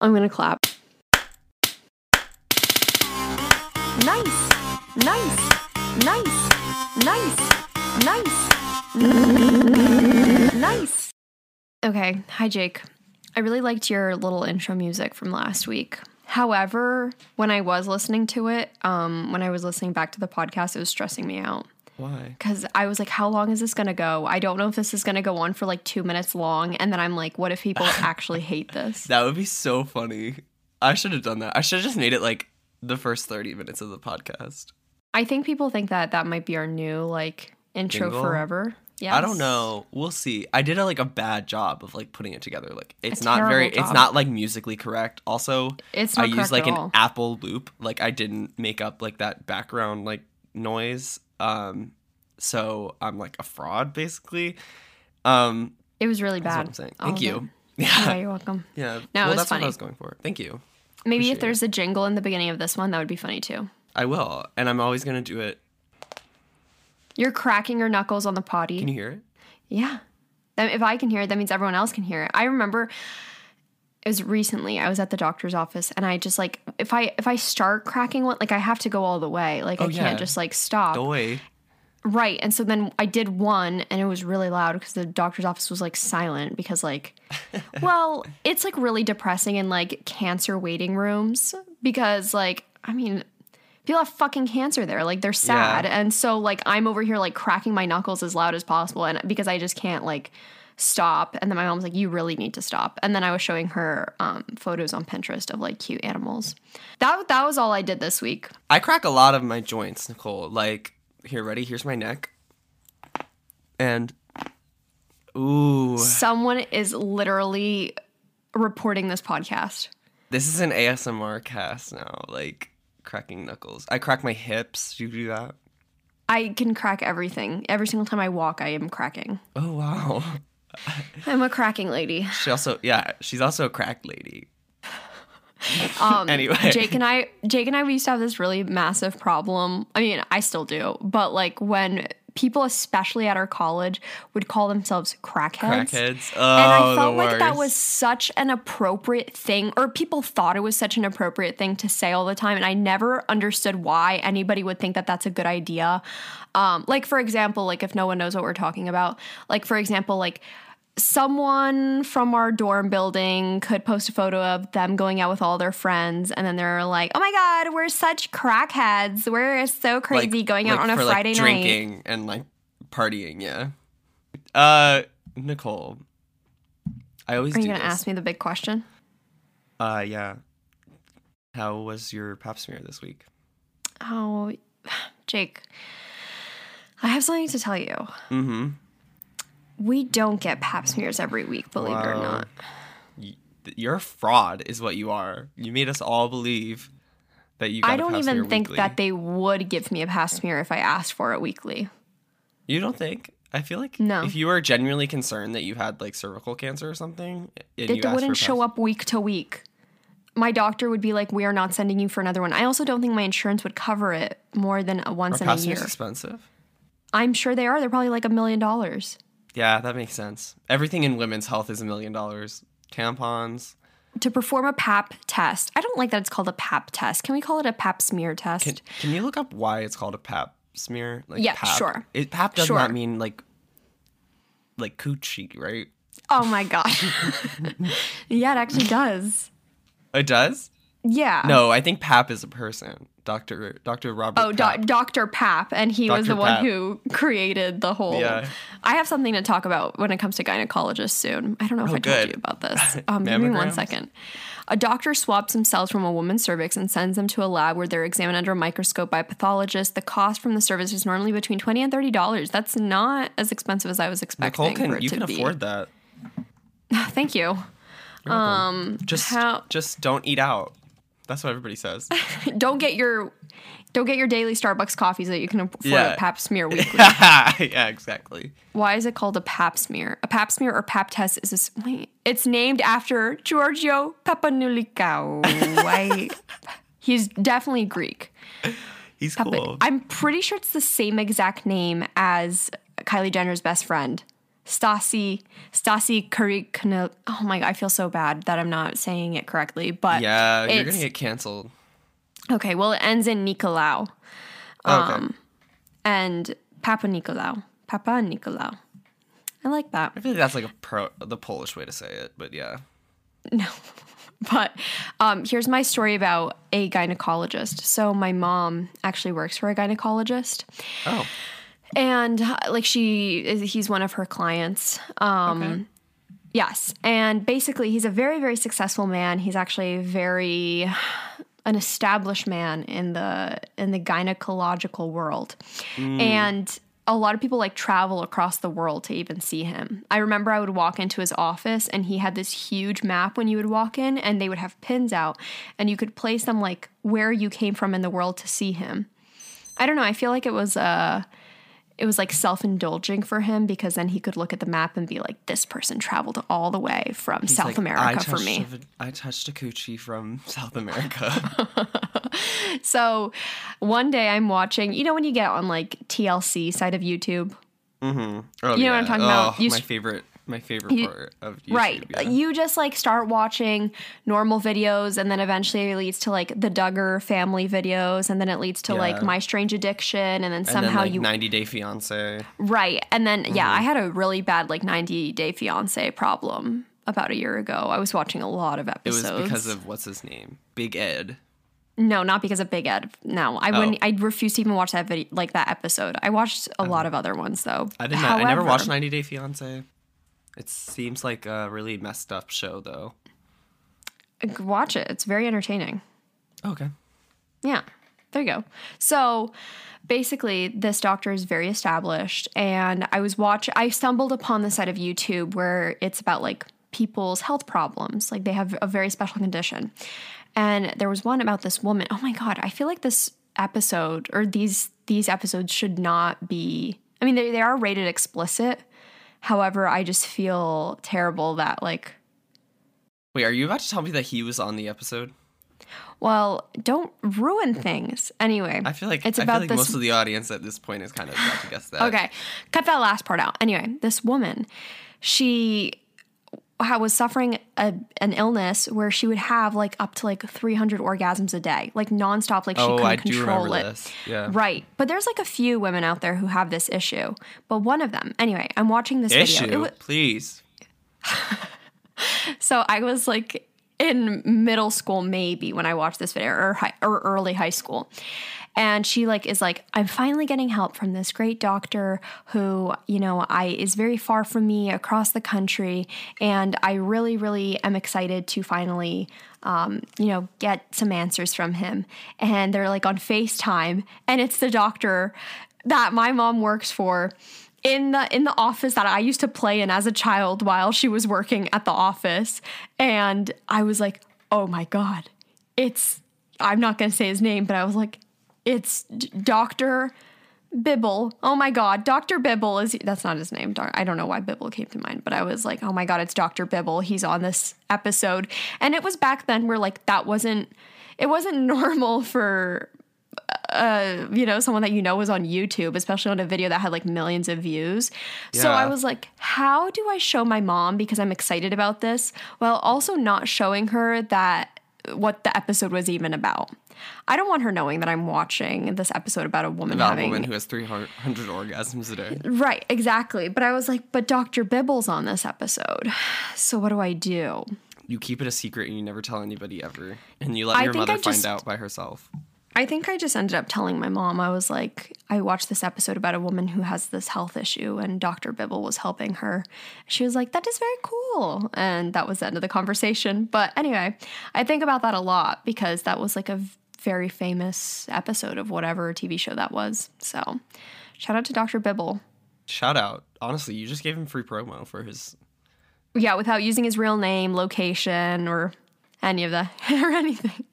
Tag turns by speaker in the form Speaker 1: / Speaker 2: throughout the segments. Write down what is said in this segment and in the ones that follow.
Speaker 1: I'm gonna clap. Nice, nice, nice, nice, nice, nice. Okay, hi Jake. I really liked your little intro music from last week. However, when I was listening to it, um, when I was listening back to the podcast, it was stressing me out
Speaker 2: Why?
Speaker 1: because I was like, how long is this gonna go? I don't know if this is gonna go on for like two minutes long. And then I'm like, what if people actually hate this?
Speaker 2: That would be so funny. I should have done that. I should have just made it like the first 30 minutes of the podcast.
Speaker 1: I think people think that that might be our new like intro
Speaker 2: Jingle?
Speaker 1: forever. Yeah,
Speaker 2: I don't know. We'll see. I did a, like a bad job of like putting it together. Like it's
Speaker 1: A
Speaker 2: not very
Speaker 1: terrible
Speaker 2: it's not like musically correct. Also,
Speaker 1: It's
Speaker 2: I used like an. Apple loop. Like I didn't make up like that background like noise. Um so I'm like a fraud basically. Um
Speaker 1: It was really bad.
Speaker 2: I'm saying. Thank you.
Speaker 1: Yeah,
Speaker 2: Yeah.
Speaker 1: you're welcome.
Speaker 2: Yeah.
Speaker 1: No, it was
Speaker 2: that's
Speaker 1: funny.
Speaker 2: what I was going for. Thank you.
Speaker 1: Maybe
Speaker 2: Appreciate
Speaker 1: if there's a jingle in the beginning of this one, that would be funny too.
Speaker 2: I will. And I'm always going to do it.
Speaker 1: You're cracking your knuckles on the potty.
Speaker 2: Can you hear it?
Speaker 1: Yeah. If I can hear it, that means everyone else can hear it. I remember it was recently. I was at the doctor's office and I just like if I if I start cracking one, like I have to go all the way. Like I
Speaker 2: Oh,
Speaker 1: can't just like stop.
Speaker 2: Doy.
Speaker 1: Right. And so then I did one and it was really loud because the doctor's office was like silent because like well, it's like really depressing in like cancer waiting rooms because like I mean people have fucking cancer there. Like they're sad.
Speaker 2: Yeah.
Speaker 1: And so like I'm over here like cracking my knuckles as loud as possible and because I just can't like stop and then my mom's like you really need to stop and then i was showing her um, photos on pinterest of like cute animals that that was all i did this week
Speaker 2: I crack a lot of my joints, Nicole. Like, here, ready? Here's my neck. And, ooh,
Speaker 1: someone is literally reporting this podcast
Speaker 2: this is an ASMR cast now. Like, cracking knuckles. I crack my hips. Do you do that?
Speaker 1: I can crack everything. Every single time I walk, I am cracking.
Speaker 2: Oh, wow.
Speaker 1: I'm a cracking lady.
Speaker 2: She also, yeah, she's also a crack lady.
Speaker 1: Um,
Speaker 2: Anyway.
Speaker 1: Jake and I, Jake and I, we used to have this really massive problem. I mean, I still do, but like when people, especially at our college, would call themselves crackheads.
Speaker 2: Crackheads.
Speaker 1: and I
Speaker 2: Oh,
Speaker 1: felt like that was such an appropriate thing, or people thought it was such an appropriate thing to say all the time. And I never understood why anybody would think that that's a good idea. Um, like, for example, like if no one knows what we're talking about, like, for example, like, someone from our dorm building could post a photo of them going out with all their friends and then they're like oh my god we're such crackheads we're so crazy
Speaker 2: Like-
Speaker 1: going out
Speaker 2: like
Speaker 1: on a
Speaker 2: for,
Speaker 1: friday
Speaker 2: like,
Speaker 1: night
Speaker 2: drinking and like partying. Yeah. Uh, Nicole. I always
Speaker 1: are you
Speaker 2: do
Speaker 1: gonna
Speaker 2: this.
Speaker 1: ask me the big question
Speaker 2: Uh, yeah. How was your pap smear this week?
Speaker 1: Oh, Jake, I have something to tell you.
Speaker 2: Mm-hmm.
Speaker 1: We don't get pap smears every week, believe it or
Speaker 2: Wow.
Speaker 1: not.
Speaker 2: You're a fraud, is what you are. You made us all believe that you. Got
Speaker 1: I
Speaker 2: a
Speaker 1: don't even think that they would give me a pap smear if I asked for it weekly.
Speaker 2: You don't think? I feel like
Speaker 1: No.
Speaker 2: if you were genuinely concerned that you had like cervical cancer or something, and you
Speaker 1: It
Speaker 2: asked
Speaker 1: wouldn't
Speaker 2: for
Speaker 1: show up week to week. My doctor would be like, "We are not sending you for another one." I also don't think my insurance would cover it more than a once in a
Speaker 2: pap smears
Speaker 1: year.
Speaker 2: expensive?
Speaker 1: I'm sure they are. They're probably like a million dollars.
Speaker 2: Yeah, that makes sense. Everything in women's health is a million dollars. Tampons.
Speaker 1: To perform a pap test, I don't like that it's called a pap test. Can we call it a pap smear test?
Speaker 2: Can, can you look up why it's called a pap smear? Like
Speaker 1: Yeah,
Speaker 2: pap.
Speaker 1: sure.
Speaker 2: It, pap does
Speaker 1: Sure.
Speaker 2: not mean like like coochie, right?
Speaker 1: oh my gosh. yeah, it actually does.
Speaker 2: It does.
Speaker 1: Yeah.
Speaker 2: No, I think Pap is a person. Doctor Doctor Robert.
Speaker 1: Oh,
Speaker 2: Pap.
Speaker 1: Do- Dr. Pap, and he was
Speaker 2: Dr.
Speaker 1: the one who created the whole.
Speaker 2: Yeah.
Speaker 1: I have something to talk about when it comes to gynecologists soon. I don't know if
Speaker 2: Oh,
Speaker 1: I told you about this. Um, give me one second. A doctor swaps some cells from a woman's cervix and sends them to a lab where they're examined under a microscope by a pathologist. The cost from the service is normally between twenty and thirty dollars. That's not as expensive as I was expecting
Speaker 2: Nicole can you can
Speaker 1: be.
Speaker 2: afford that.
Speaker 1: Thank you.
Speaker 2: Um, just
Speaker 1: how-
Speaker 2: just don't eat out. That's what everybody says.
Speaker 1: Don't get your don't get your daily Starbucks coffees that you can afford
Speaker 2: Yeah.
Speaker 1: a Pap smear weekly.
Speaker 2: yeah, exactly.
Speaker 1: Why is it called a pap smear? A pap smear or pap test is this wait. It's named after Giorgio Papanulikau. Why? He's definitely Greek.
Speaker 2: He's
Speaker 1: But
Speaker 2: cool.
Speaker 1: I'm pretty sure it's the same exact name as Kylie Jenner's best friend. Stasi Stasi Kurikno. Oh my god, I feel so bad that I'm not saying it correctly. But
Speaker 2: Yeah, you're gonna get canceled.
Speaker 1: okay. Well, it ends in Nicolau
Speaker 2: Okay.
Speaker 1: and Papa Nicolau. Papa Nicolau. I like that.
Speaker 2: I feel like that's like a pro the Polish way to say it, but yeah.
Speaker 1: No, but um, here's my story about a gynecologist. So my mom actually works for a gynecologist,
Speaker 2: Oh.
Speaker 1: And uh, like she, is, he's one of her clients. Um,
Speaker 2: Okay.
Speaker 1: Yes, and basically he's a very very successful man. He's actually very an established man in the in the gynecological world. And a lot of people like travel across the world to even see him. I remember I would walk into his office and he had this huge map when you would walk in and they would have pins out and you could place them like where you came from in the world to see him. I don't know, I feel like it was uh it was like self-indulging for him because then he could look at the map and be like this person traveled all the way from
Speaker 2: He's
Speaker 1: South
Speaker 2: like,
Speaker 1: America for me.
Speaker 2: a I touched a coochie from South America.
Speaker 1: So one day I'm watching, you know, when you get on like TLC side of YouTube,
Speaker 2: mm-hmm. Oh,
Speaker 1: You know what I'm talking about?
Speaker 2: Oh,
Speaker 1: You
Speaker 2: my favorite my favorite
Speaker 1: You-
Speaker 2: part of YouTube.
Speaker 1: right?
Speaker 2: yeah.
Speaker 1: You just like start watching normal videos, and then eventually it leads to like the Duggar family videos, and then it leads to like My Strange Addiction, and then
Speaker 2: and
Speaker 1: somehow
Speaker 2: then, like,
Speaker 1: you
Speaker 2: 90 Day Fiance.
Speaker 1: right, and then yeah,
Speaker 2: Mm-hmm.
Speaker 1: I had a really bad like 90 Day Fiance problem about a year ago. I was watching a lot of episodes.
Speaker 2: It was because of what's his name? Big Ed.
Speaker 1: No, not because of Big Ed. No, I wouldn't.
Speaker 2: Oh.
Speaker 1: I refuse to even watch that video, like that episode. I watched a lot of other ones though.
Speaker 2: I didn't I never watched 90 Day Fiance. It seems like a really messed up show though.
Speaker 1: Watch it. It's very entertaining.
Speaker 2: Okay.
Speaker 1: Yeah, there you go. So basically, this doctor is very established, and I was watch. I stumbled upon the side of YouTube where it's about like people's health problems, like they have a very special condition, and there was one about this woman. Oh my god, I feel like this episode or these these episodes should not be. I mean, they they are rated explicit. However, I just feel terrible that like
Speaker 2: Wait, are you about to tell me that he was on the episode?
Speaker 1: well, don't ruin things. Anyway,
Speaker 2: I feel like
Speaker 1: it's
Speaker 2: I
Speaker 1: about
Speaker 2: feel like
Speaker 1: this
Speaker 2: most of the audience at this point is kind of about to guess that.
Speaker 1: Okay, cut that last part out. Anyway, this woman, she ha- was suffering a, an illness where she would have like up to like 300 orgasms a day, like nonstop, like she
Speaker 2: Oh,
Speaker 1: couldn't
Speaker 2: I
Speaker 1: control it.
Speaker 2: Yeah.
Speaker 1: Right. But there's like a few women out there who have this issue. But one of them, anyway, I'm watching this
Speaker 2: Issue,
Speaker 1: video. It wa-
Speaker 2: please.
Speaker 1: so I was like in middle school maybe when I watched this video or high, or early high school. And she like is like I'm finally getting help from this great doctor who, you know, I is very far from me across the country and I really really am excited to finally um, you know, get some answers from him. And they're like on FaceTime and it's the doctor that my mom works for in the in the office that I used to play in as a child while she was working at the office and I was like, "Oh my god. It's I'm not going to say his name, but I was like, it's Dr. Bibble. Oh my god, Dr. Bibble is that's not his name. I don't know why Bibble came to mind, but I was like, "Oh my god, it's Dr. Bibble. He's on this episode." And it was back then where like that wasn't it wasn't normal for uh, you know, someone that you know was on YouTube, especially on a video that had like millions of views. So I was like, how do I show my mom because I'm excited about this while also not showing her that what the episode was even about? I don't want her knowing that I'm watching this episode about a woman
Speaker 2: About
Speaker 1: having
Speaker 2: a woman who has 300 orgasms a day.
Speaker 1: Right, exactly. But I was like, but Dr. Bibble's on this episode. So what do I do?
Speaker 2: You keep it a secret and you never tell anybody ever. And you let
Speaker 1: I
Speaker 2: your mother find out by herself.
Speaker 1: I think I just ended up telling my mom. I was like, I watched this episode about a woman who has this health issue, and Dr. Bibble was helping her. She was like, That is very cool. And that was the end of the conversation. But anyway, I think about that a lot because that was like a very famous episode of whatever TV show that was. So shout out to Dr. Bibble.
Speaker 2: Shout out. Honestly, you just gave him free promo for his.
Speaker 1: Yeah, without using his real name, location, or any of that, or anything.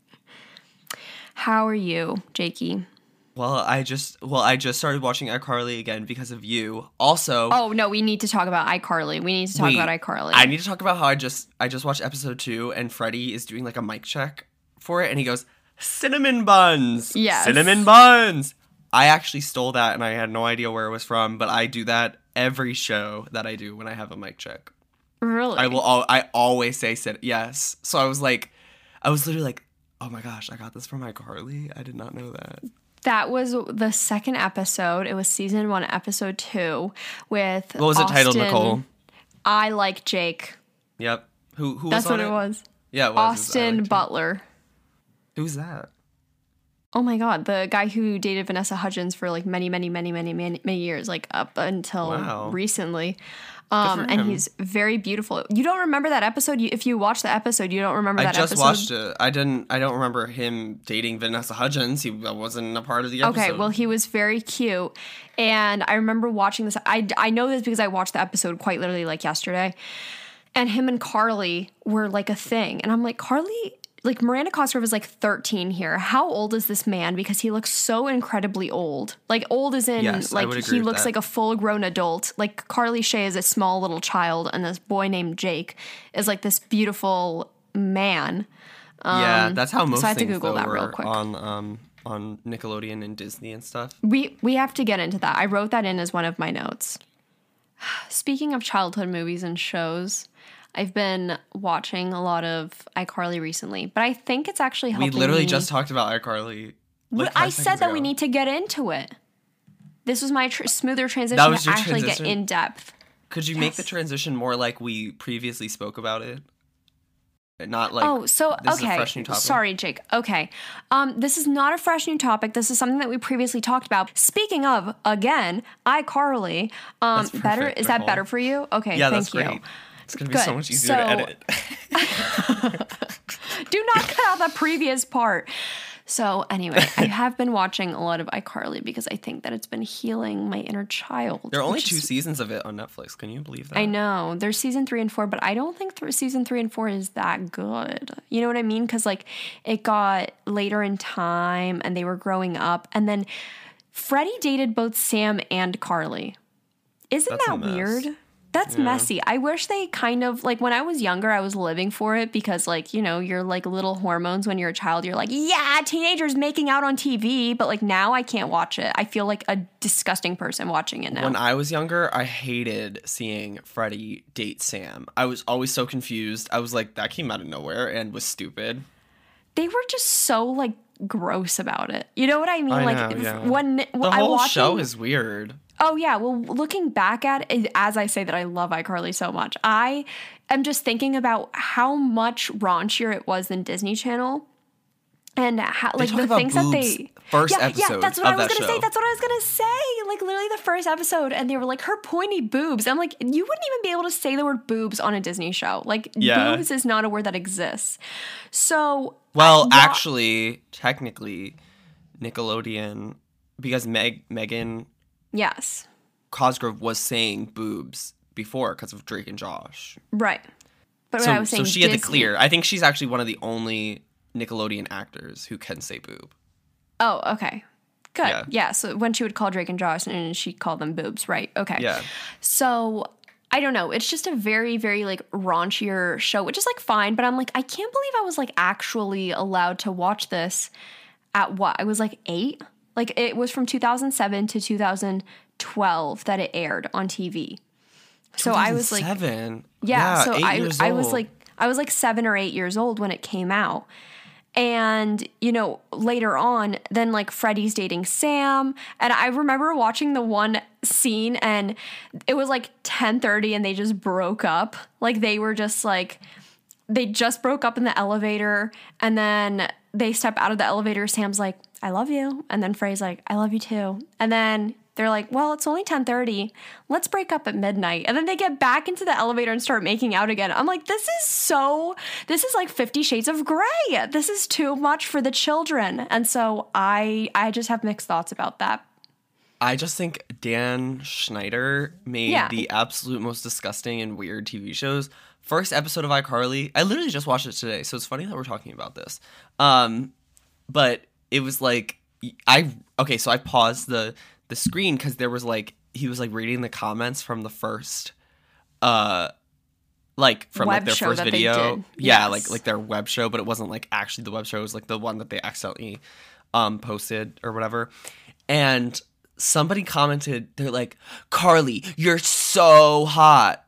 Speaker 1: How are you, Jakey?
Speaker 2: Well, I just well, I just started watching iCarly again because of you. Also,
Speaker 1: Oh no, we need to talk about iCarly. We need to talk about iCarly.
Speaker 2: I need to talk about how I just I just watched episode two and Freddie is doing like a mic check for it and he goes cinnamon buns.
Speaker 1: Yes.
Speaker 2: cinnamon buns. I actually stole that and I had no idea where it was from, but I do that every show that I do when I have a mic check.
Speaker 1: Really?
Speaker 2: I will. Al- I always say sit. Yes. So I was like, I was literally like, oh my gosh, I got this from iCarly. I did not know that.
Speaker 1: That was the second episode. It was season one, episode two, with
Speaker 2: What was it titled, Nicole?
Speaker 1: I like Jake.
Speaker 2: Yep. Who? Who?
Speaker 1: That's what it was.
Speaker 2: Yeah. It was. It was
Speaker 1: Austin Butler.
Speaker 2: Who's that?
Speaker 1: Oh my god, the guy who dated Vanessa Hudgens for like many, many, many, many, many, many years, like up until
Speaker 2: Wow.
Speaker 1: recently. Um, and he's very beautiful. You don't remember that episode? You, if you watch the episode, you don't remember that. Episode.
Speaker 2: I just
Speaker 1: episode.
Speaker 2: watched it. I didn't. I don't remember him dating Vanessa Hudgens. He wasn't a part of the episode.
Speaker 1: Okay, well, he was very cute. And I remember watching this. I, I know this because I watched the episode quite literally like yesterday. And him and Carly were like a thing. And I'm like, Carly, like Miranda Cosgrove is like 13 here. How old is this man? Because he looks so incredibly old. Like, old as in,
Speaker 2: Yes,
Speaker 1: like, he looks
Speaker 2: that.
Speaker 1: like a full grown adult. Like, Carly Shay is a small little child, and this boy named Jake is like this beautiful man.
Speaker 2: yeah, that's how most
Speaker 1: um, I had to Google that real quick.
Speaker 2: on um on Nickelodeon and Disney and stuff.
Speaker 1: We we have to get into that. I wrote that in as one of my notes. Speaking of childhood movies and shows, I've been watching a lot of iCarly recently, but I think it's actually helping.
Speaker 2: We literally
Speaker 1: me-
Speaker 2: just talked about iCarly. like,
Speaker 1: I said that we need to get into it. This was my tr- smoother transition
Speaker 2: That was
Speaker 1: to actually
Speaker 2: transition?
Speaker 1: get in depth.
Speaker 2: Could you make the transition more like we previously spoke about it? Not like
Speaker 1: oh, so
Speaker 2: this is a
Speaker 1: okay.
Speaker 2: fresh new topic.
Speaker 1: Sorry, Jake. Okay. Um, this is not a fresh new topic. This is something that we previously talked about. Speaking of, again, iCarly. Um, better is that better for you? Okay,
Speaker 2: Yeah,
Speaker 1: thank you.
Speaker 2: great. It's gonna be so much easier to edit.
Speaker 1: Do not cut out the previous part. So anyway, I have been watching a lot of iCarly because I think that it's been healing my inner child.
Speaker 2: there are only two
Speaker 1: is-
Speaker 2: seasons of it on Netflix. Can you believe that?
Speaker 1: I know there's season three and four, but I don't think th- season three and four is that good. You know what I mean? Because like it got later in time and they were growing up, and then Freddie dated both Sam and Carly. Isn't
Speaker 2: That's
Speaker 1: that weird? That's messy. I wish they kind of like when I was younger, I was living for it because, like, you know, you're like little hormones when you're a child. You're like, yeah, teenagers making out on TV. But like now I can't watch it. I feel like a disgusting person watching it now.
Speaker 2: When I was younger, I hated seeing Freddie date Sam. I was always so confused. I was like, that came out of nowhere and was stupid.
Speaker 1: they were just so like gross about it. You know what I mean?
Speaker 2: I
Speaker 1: like
Speaker 2: know, yeah.
Speaker 1: when
Speaker 2: The whole
Speaker 1: watching,
Speaker 2: show is weird.
Speaker 1: Oh yeah, well looking back at it as I say that I love iCarly so much. I am just thinking about how much raunchier it was than Disney Channel. And how, like the things that they
Speaker 2: first
Speaker 1: yeah, yeah, that's what I was gonna say. That's what I was gonna say. Like literally the first episode, and they were like her pointy boobs. I'm like, you wouldn't even be able to say the word boobs on a Disney show. Like
Speaker 2: Yeah.
Speaker 1: boobs is not a word that exists. So
Speaker 2: Well,
Speaker 1: I-
Speaker 2: actually, technically, Nickelodeon, because Meg Megan
Speaker 1: yes,
Speaker 2: Cosgrove was saying boobs before because of Drake and Josh.
Speaker 1: right. But
Speaker 2: So,
Speaker 1: I was saying,
Speaker 2: so she had the clear. I think she's actually one of the only Nickelodeon actors who can say boob.
Speaker 1: Oh, okay. Good.
Speaker 2: Yeah.
Speaker 1: Yeah. So when she would call Drake and Josh and she called them boobs, right? Okay.
Speaker 2: Yeah.
Speaker 1: So I don't know. It's just a very, very like raunchier show, which is like fine, but I'm like, I can't believe I was like actually allowed to watch this at what? I was like eight. Like it was from 2007 to 2012 that it aired on TV. So I was like,
Speaker 2: seven.
Speaker 1: yeah, so
Speaker 2: eight
Speaker 1: I
Speaker 2: years
Speaker 1: I was like I was like 7 or 8 years old when it came out. And you know, later on, then like Freddie's dating Sam, and I remember watching the one scene and it was like 10:30 and they just broke up. Like they were just like they just broke up in the elevator and then they step out of the elevator sam's like i love you. And then frey's like i love you too. And then they're like well it's only 10.30 let's break up at midnight. And then they get back into the elevator and start making out again. I'm like this is so this is like 50 shades of gray this is too much for the children. And so i i just have mixed thoughts about that.
Speaker 2: I just think Dan Schneider made
Speaker 1: Yeah.
Speaker 2: the absolute most disgusting and weird TV shows. First episode of iCarly, I literally just watched it today, so it's funny that we're talking about this. Um, but it was like I okay, so I paused the the screen because there was like he was like reading the comments from the first uh like from like their first video yeah
Speaker 1: Yes.
Speaker 2: like like their web show but it wasn't like actually the web show it was like the one that they accidentally um posted or whatever and somebody commented, they're like, Carly, you're so hot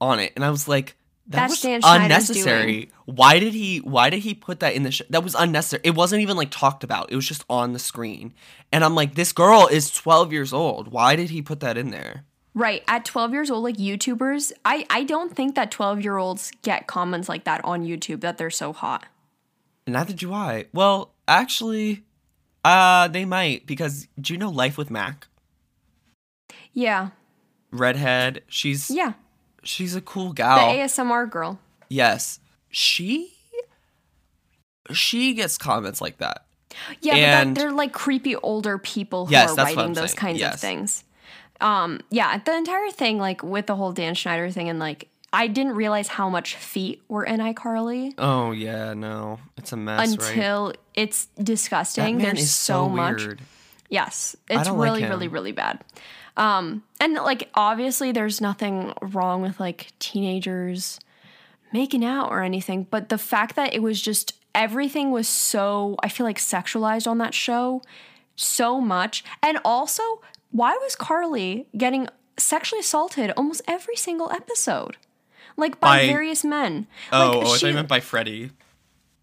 Speaker 2: on it. And I was like, that
Speaker 1: That's
Speaker 2: was unnecessary. Why did he why did he put that in the show? That was unnecessary. It wasn't even like talked about. It was just on the screen. And I'm like, this girl is 12 years old. Why did he put that in there?
Speaker 1: Right. At 12 years old, like YouTubers, I, I don't think that 12 year olds get comments like that on YouTube that they're so hot.
Speaker 2: Neither do I. Well, actually, uh, they might because do you know Life with MaK?
Speaker 1: Yeah.
Speaker 2: Redhead. She's
Speaker 1: Yeah.
Speaker 2: She's a cool gal. The.
Speaker 1: ASMR girl.
Speaker 2: yes, she she gets comments like that.
Speaker 1: Yeah, but
Speaker 2: And-
Speaker 1: that, they're like creepy older people who
Speaker 2: Yes,
Speaker 1: are writing those
Speaker 2: saying.
Speaker 1: kinds
Speaker 2: Yes.
Speaker 1: of things. Um, yeah, the entire thing, like with the whole Dan Schneider thing, and like I didn't realize how much feet were in iCarly
Speaker 2: Oh yeah, no, it's a mess. right?
Speaker 1: until it's
Speaker 2: That
Speaker 1: disgusting. There's
Speaker 2: is
Speaker 1: so, much.
Speaker 2: weird.
Speaker 1: Yes, it's
Speaker 2: like
Speaker 1: really,
Speaker 2: him.
Speaker 1: really, really bad. Um, and like obviously, there's nothing wrong with like teenagers making out or anything, but the fact that it was just everything was so I feel like sexualized on that show so much, and also why was Carly getting sexually assaulted almost every single episode? Like by,
Speaker 2: By-
Speaker 1: various men.
Speaker 2: Oh,
Speaker 1: like
Speaker 2: oh, I
Speaker 1: she,
Speaker 2: you meant by Freddie.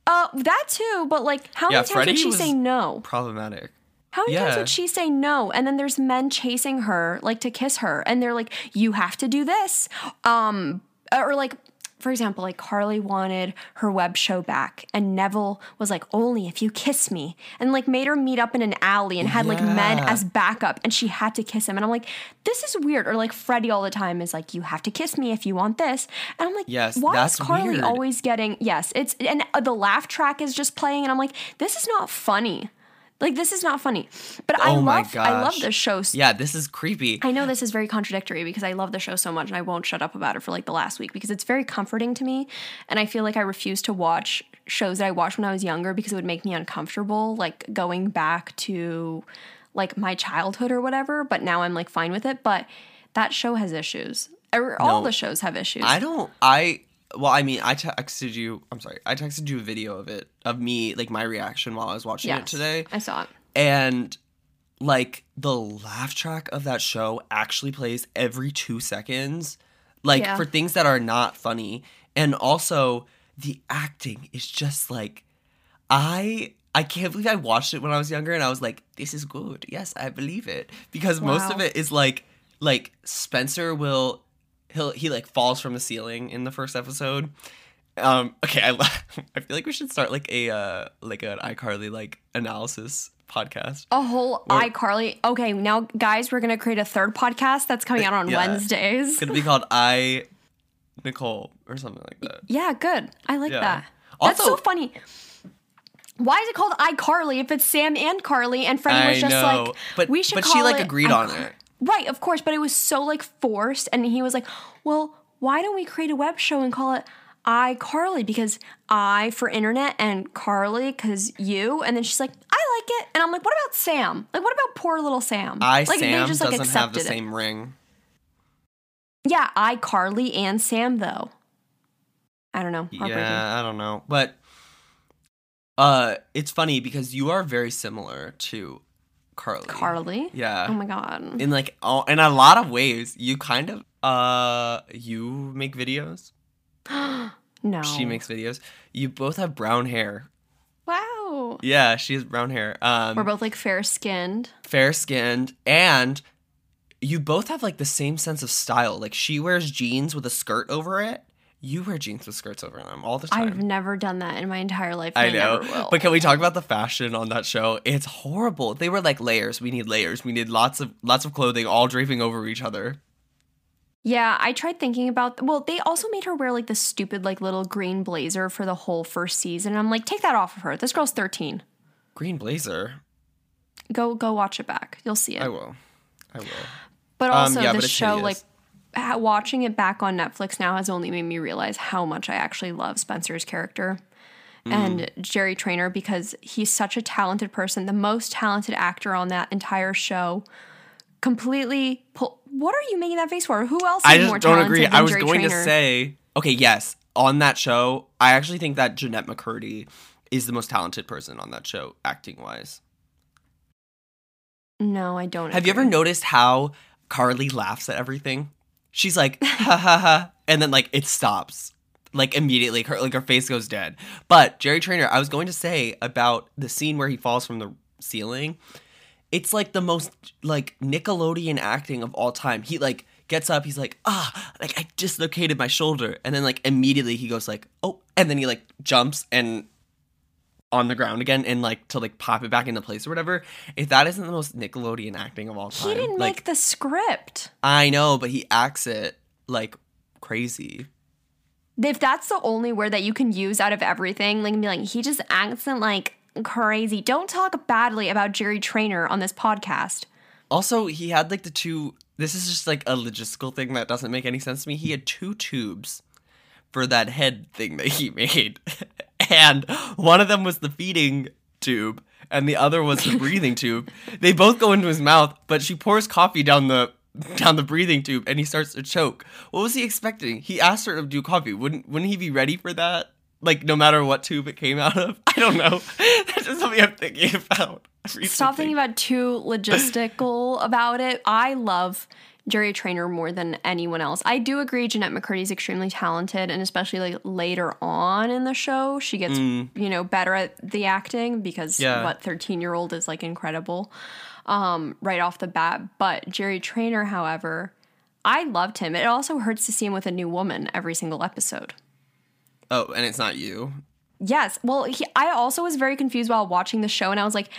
Speaker 1: uh, that too. But like, how
Speaker 2: Yeah,
Speaker 1: many times
Speaker 2: Freddie
Speaker 1: would she say no?
Speaker 2: Problematic.
Speaker 1: How many times would she say no? And then there's men chasing her, like to kiss her, and they're like, "You have to do this," um, or like, for example, like Carly wanted her web show back, and Neville was like, "Only if you kiss me," and like made her meet up in an alley and had like men as backup, and she had to kiss him, and I'm like, "This is weird." Or like Freddie all the time is like, "You have to kiss me if you want this," and I'm like,
Speaker 2: Yes,
Speaker 1: why is Carly
Speaker 2: weird.
Speaker 1: always getting yes?" It's and uh, the laugh track is just playing, and I'm like, "This is not funny." Like this is not funny, but I
Speaker 2: Oh
Speaker 1: love I love the show.
Speaker 2: Yeah, this is creepy.
Speaker 1: I know this is very contradictory because I love the show so much and I won't shut up about it for like the last week because it's very comforting to me and I feel like I refuse to watch shows that I watched when I was younger because it would make me uncomfortable like going back to like my childhood or whatever, but now I'm like fine with it, but that show has issues. Er, all
Speaker 2: No.
Speaker 1: the shows have issues.
Speaker 2: I don't. I well, I mean, I texted you. I'm sorry. I texted you a video of it of me, like my reaction while I was watching it today,
Speaker 1: I saw it.
Speaker 2: and like the laugh track of that show actually plays every two seconds, like
Speaker 1: Yeah.
Speaker 2: for things that are not funny, and also the acting is just like I. I can't believe I watched it when I was younger and I was like, this is good. Yes, I believe it. Because most of it is like like Spencer will he'll he like falls from the ceiling in the first episode. Um okay, I I feel like we should start like a uh like an iCarly like analysis podcast.
Speaker 1: A whole iCarly. Okay, now guys, we're gonna create a third podcast that's coming out on
Speaker 2: Yeah.
Speaker 1: Wednesdays.
Speaker 2: It's going to be called I Nicole or something like that.
Speaker 1: Yeah, good. I like
Speaker 2: Yeah.
Speaker 1: that. That's so funny. Why is it called iCarly if it's Sam and Carly and Freddie was just
Speaker 2: know,
Speaker 1: like,
Speaker 2: but-
Speaker 1: we should
Speaker 2: but she, like, agreed on
Speaker 1: iCar-
Speaker 2: it.
Speaker 1: Right, of course, but it was so like forced, and he was like, well, why don't we create a web show and call it iCarly because I for internet and Carly because you, and then she's like, I like it, and I'm like, what about Sam? Like, what about poor little Sam?
Speaker 2: I
Speaker 1: like,
Speaker 2: Sam doesn't have the
Speaker 1: it.
Speaker 2: same ring.
Speaker 1: Yeah, iCarly and Sam though. I don't know.
Speaker 2: Yeah, I don't know. But uh it's funny because you are very similar to Carly.
Speaker 1: Carly.
Speaker 2: Yeah.
Speaker 1: Oh my god.
Speaker 2: in like all in a lot of ways you kind of uh you make videos
Speaker 1: no.
Speaker 2: she makes videos you both have brown hair
Speaker 1: Wow.
Speaker 2: yeah she has brown hair um
Speaker 1: We're both like fair skinned.
Speaker 2: fair skinned and you both have like the same sense of style like she wears jeans with a skirt over it you wear jeans with skirts over them all the time
Speaker 1: I've never done that in my entire life. and
Speaker 2: I know.
Speaker 1: never will.
Speaker 2: But can we talk about the fashion on that show? It's horrible. They were like layers. We need layers. We need lots of lots of clothing all draping over each other.
Speaker 1: yeah, I tried thinking about. Well, they also made her wear like this stupid like little green blazer for the whole first season. And I'm like, take that off of her. This girl's 13.
Speaker 2: Green blazer.
Speaker 1: Go go watch it back. You'll see it.
Speaker 2: I will. I will.
Speaker 1: But
Speaker 2: Um,
Speaker 1: also,
Speaker 2: yeah,
Speaker 1: the show,
Speaker 2: hideous.
Speaker 1: like watching it back on Netflix now, has only made me realize how much I actually love Spencer's character
Speaker 2: Mm.
Speaker 1: and Jerry Trainor because he's such a talented person, the most talented actor on that entire show. Completely. Pull- what are you making that face for? Who else? Is
Speaker 2: I just
Speaker 1: more
Speaker 2: don't agree. I was
Speaker 1: Jerry
Speaker 2: going to say, okay, yes, on that show, I actually think that Jennette McCurdy is the most talented person on that show, acting wise.
Speaker 1: No, I don't.
Speaker 2: Have you ever noticed how Carly laughs at everything? She's like, ha ha ha, and then like it stops. Like immediately, her, like her face goes dead. But Jerry Trainor, I was going to say about the scene where he falls from the ceiling. It's like the most like Nickelodeon acting of all time. He like gets up, he's like, ah, like I dislocated my shoulder, and then like immediately he goes like, oh, and then he like jumps and on the ground again and like to like pop it back into place or whatever. If that isn't the most Nickelodeon acting of all time,
Speaker 1: He didn't
Speaker 2: like
Speaker 1: make the script.
Speaker 2: I know, but he acts it like crazy.
Speaker 1: If that's the only word that you can use out of everything, like be like, he just acts it like crazy. Don't talk badly about Jerry Trainor on this podcast.
Speaker 2: Also, he had like the two. This is just like a logistical thing that doesn't make any sense to me. He had two tubes for that head thing that he made, and one of them was the feeding tube, and the other was the breathing tube. They both go into his mouth, but she pours coffee down the down the breathing tube, and he starts to choke. What was he expecting? He asked her to do coffee. Wouldn't wouldn't he be ready for that? Like no matter what tube it came out of. I don't know. That's just something I'm thinking about.
Speaker 1: Stop thinking about too logistical about it. I love Jerry Trainor more than anyone else. I do agree Jennette McCurdy's extremely talented and especially like later on in the show, she gets, you know, better at the acting because
Speaker 2: Yeah.
Speaker 1: what 13-year-old is like incredible um right off the bat. But Jerry Trainor, however, I loved him. It also hurts to see him with a new woman every single episode.
Speaker 2: Oh, and it's not you.
Speaker 1: Yes. Well, he, I also was very confused while watching the show, and I was like,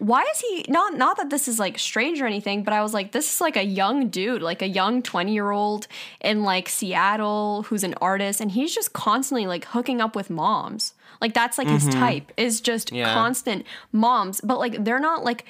Speaker 1: why is he not? Not that this is like strange or anything, but I was like, this is like a young dude, like a young twenty year old in like Seattle who's an artist, and he's just constantly like hooking up with moms. Like that's like his mm-hmm. type is just
Speaker 2: Yeah.
Speaker 1: constant moms, but like they're not like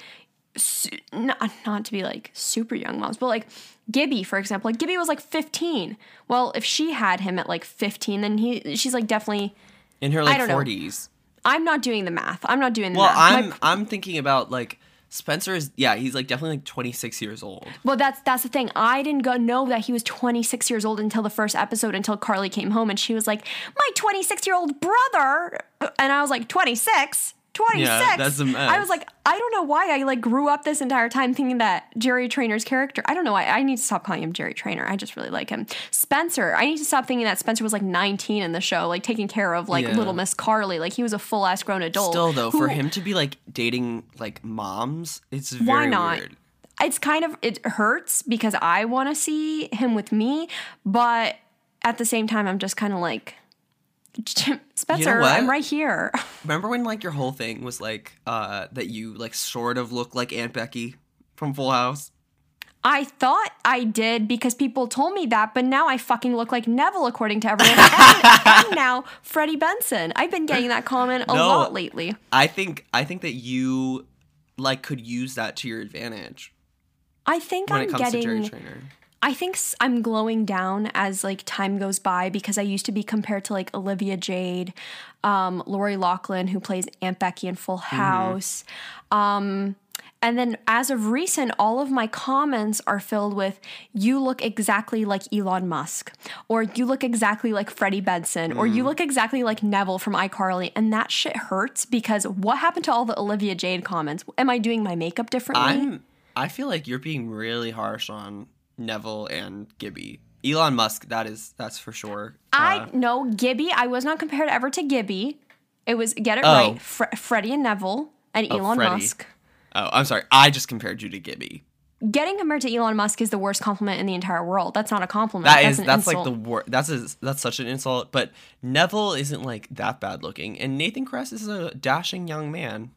Speaker 1: su- not, uh, not to be like super young moms, but like Gibby, for example, like Gibby was like 15. Well, if she had him at like 15, then he she's like definitely
Speaker 2: In her like
Speaker 1: don't know.
Speaker 2: forties.
Speaker 1: I'm not doing the math. I'm not doing the
Speaker 2: Well,
Speaker 1: math.
Speaker 2: I'm
Speaker 1: My-
Speaker 2: I'm thinking about like Spencer is yeah, he's like definitely like 26 years old.
Speaker 1: well, that's that's the thing. I didn't go know that he was 26 years old until the first episode, until Carly came home and she was like, "My 26 year old brother," and I was like, "26." 26.
Speaker 2: Yeah, that's a mess.
Speaker 1: I was like, I don't know why I like grew up this entire time thinking that Jerry Trainor's character. I don't know why. I need to stop calling him Jerry Trainer. I just really like him. Spencer. I need to stop thinking that Spencer was like 19 in the show, like taking care of like
Speaker 2: Yeah.
Speaker 1: little Miss Carly. Like he was a full ass grown adult.
Speaker 2: Still though,
Speaker 1: who-
Speaker 2: for him to be like dating like moms, it's very
Speaker 1: Why not?
Speaker 2: weird.
Speaker 1: it's kind of it hurts because I want to see him with me, but at the same time, I'm just kind of like, Spencer,
Speaker 2: what?
Speaker 1: I'm right here.
Speaker 2: Remember when like your whole thing was like uh that you like sort of look like Aunt Becky from Full House?
Speaker 1: I thought I did because people told me that, but now I fucking look like Neville according to everyone. and, and now Freddie Benson. I've been getting that comment a
Speaker 2: No.
Speaker 1: lot lately.
Speaker 2: I think I think that you like could use that to your advantage
Speaker 1: I think
Speaker 2: when
Speaker 1: I'm
Speaker 2: it comes to Jerry
Speaker 1: getting.
Speaker 2: Trainer.
Speaker 1: I think I'm glowing down as like time goes by because I used to be compared to like Olivia Jade, um, Lori Loughlin, who plays Aunt Becky in Full House. Um, and then as of recent, all of my comments are filled with you look exactly like Elon Musk, or you look exactly like Freddie Benson, or you look exactly like Neville from iCarly. And that shit hurts because what happened to all the Olivia Jade comments? Am I doing my makeup differently?
Speaker 2: I'm I feel like you're being really harsh on Neville and Gibby. Elon Musk, that is that's for sure.
Speaker 1: I
Speaker 2: Uh,
Speaker 1: no Gibby. I was not compared ever to Gibby. It was get it
Speaker 2: Oh.
Speaker 1: right. Fre- Freddie and Neville and Elon
Speaker 2: Freddie.
Speaker 1: Musk.
Speaker 2: oh, I'm sorry. I just compared you to Gibby.
Speaker 1: Getting compared to Elon Musk is the worst compliment in the entire world. That's not a compliment.
Speaker 2: That
Speaker 1: that's
Speaker 2: is that's
Speaker 1: insult.
Speaker 2: like the worst. That's a, that's such an insult. But Neville isn't like that bad looking, and Nathan Kress is a dashing young man.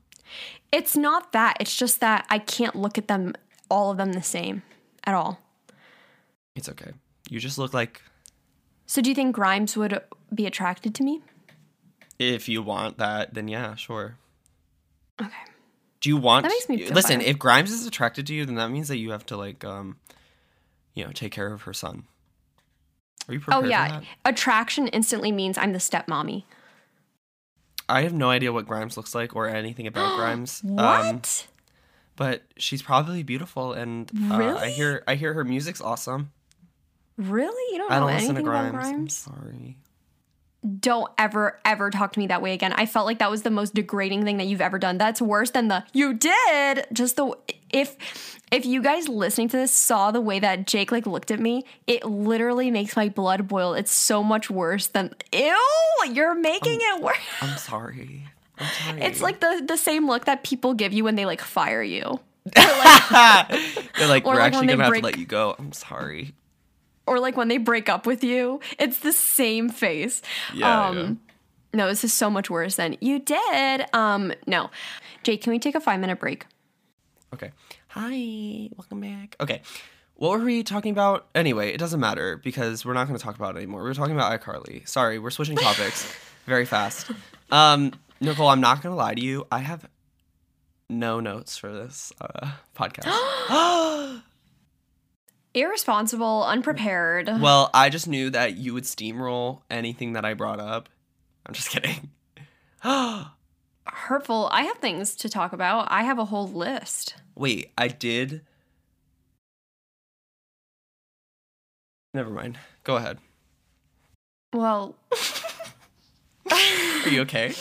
Speaker 1: It's not that. It's just that I can't look at them all of them the same at all.
Speaker 2: It's okay. You just look like
Speaker 1: So do you think Grimes would be attracted to me?
Speaker 2: if you want that, then yeah, sure.
Speaker 1: Okay.
Speaker 2: Do you want?
Speaker 1: That makes me feel
Speaker 2: listen.
Speaker 1: better.
Speaker 2: If Grimes is attracted to you, then that means that you have to like, um, you know, take care of her son. Are you
Speaker 1: Oh
Speaker 2: prepared for
Speaker 1: yeah. Attraction instantly means I'm the stepmommy.
Speaker 2: I have no idea what Grimes looks like or anything about Grimes.
Speaker 1: What?
Speaker 2: Um, but she's probably beautiful, and uh, I hear I hear her music's awesome.
Speaker 1: Really? You don't
Speaker 2: I
Speaker 1: know
Speaker 2: don't listen to
Speaker 1: anything about
Speaker 2: Grimes. I'm sorry.
Speaker 1: don't ever ever talk to me that way again. I felt like that was the most degrading thing that you've ever done. That's worse than the you did. Just the if if you guys listening to this saw the way that Jake like looked at me, it literally makes my blood boil. It's so much worse than ew. You're making it worse.
Speaker 2: I'm sorry. I'm sorry.
Speaker 1: It's like the the same look that people give you when they like fire you.
Speaker 2: they're like,
Speaker 1: Or
Speaker 2: we're
Speaker 1: like
Speaker 2: actually gonna have to let you go. I'm sorry.
Speaker 1: Or like when they break up with you, it's the same face.
Speaker 2: Yeah,
Speaker 1: um,
Speaker 2: yeah.
Speaker 1: No, this is so much worse than you did. Um, no, Jake, can we take a five minute break?
Speaker 2: Okay. Hi, welcome back. Okay. What were we talking about? Anyway, it doesn't matter because we're not going to talk about it anymore. We were talking about iCarly. Sorry, we're switching topics very fast. Um, Nicole, I'm not going to lie to you. I have no notes for this uh, podcast.
Speaker 1: Irresponsible, unprepared.
Speaker 2: well, I just knew that you would steamroll anything that I brought up. I'm just kidding.
Speaker 1: hurtful. I have things to talk about. I have a whole list.
Speaker 2: Wait, I did. Never mind. Go ahead.
Speaker 1: Well,
Speaker 2: Are you okay?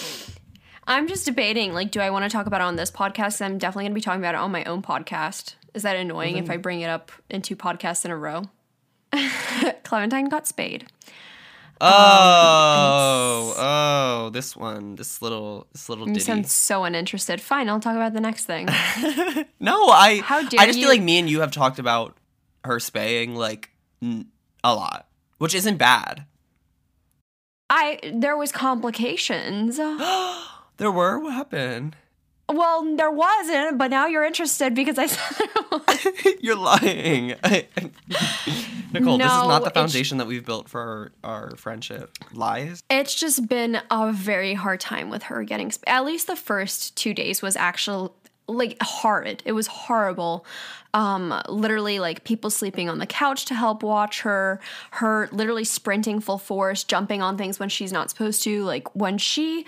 Speaker 1: I'm just debating like do I want to talk about it on this podcast? I'm definitely going to be talking about it on my own podcast. Is that annoying if I bring it up in two podcasts in a row? Clementine got spayed.
Speaker 2: Oh, um, oh, this one, this little, this little
Speaker 1: You
Speaker 2: ditty.
Speaker 1: sound so uninterested. Fine, I'll talk about the next thing.
Speaker 2: no, I,
Speaker 1: How dare
Speaker 2: I just
Speaker 1: you-
Speaker 2: feel like me and you have talked about her spaying like n- a lot, which isn't bad.
Speaker 1: I there was complications.
Speaker 2: There were. What happened?
Speaker 1: Well, there wasn't, but now you're interested because I said.
Speaker 2: You're lying, Nicole. this is not the foundation that we've built for our, our friendship. Lies.
Speaker 1: It's just been a very hard time with her getting. Sp- At least the first two days was actually like horrid. It was horrible. Um, literally, like people sleeping on the couch to help watch her. Her literally sprinting full force, jumping on things when she's not supposed to. Like when she.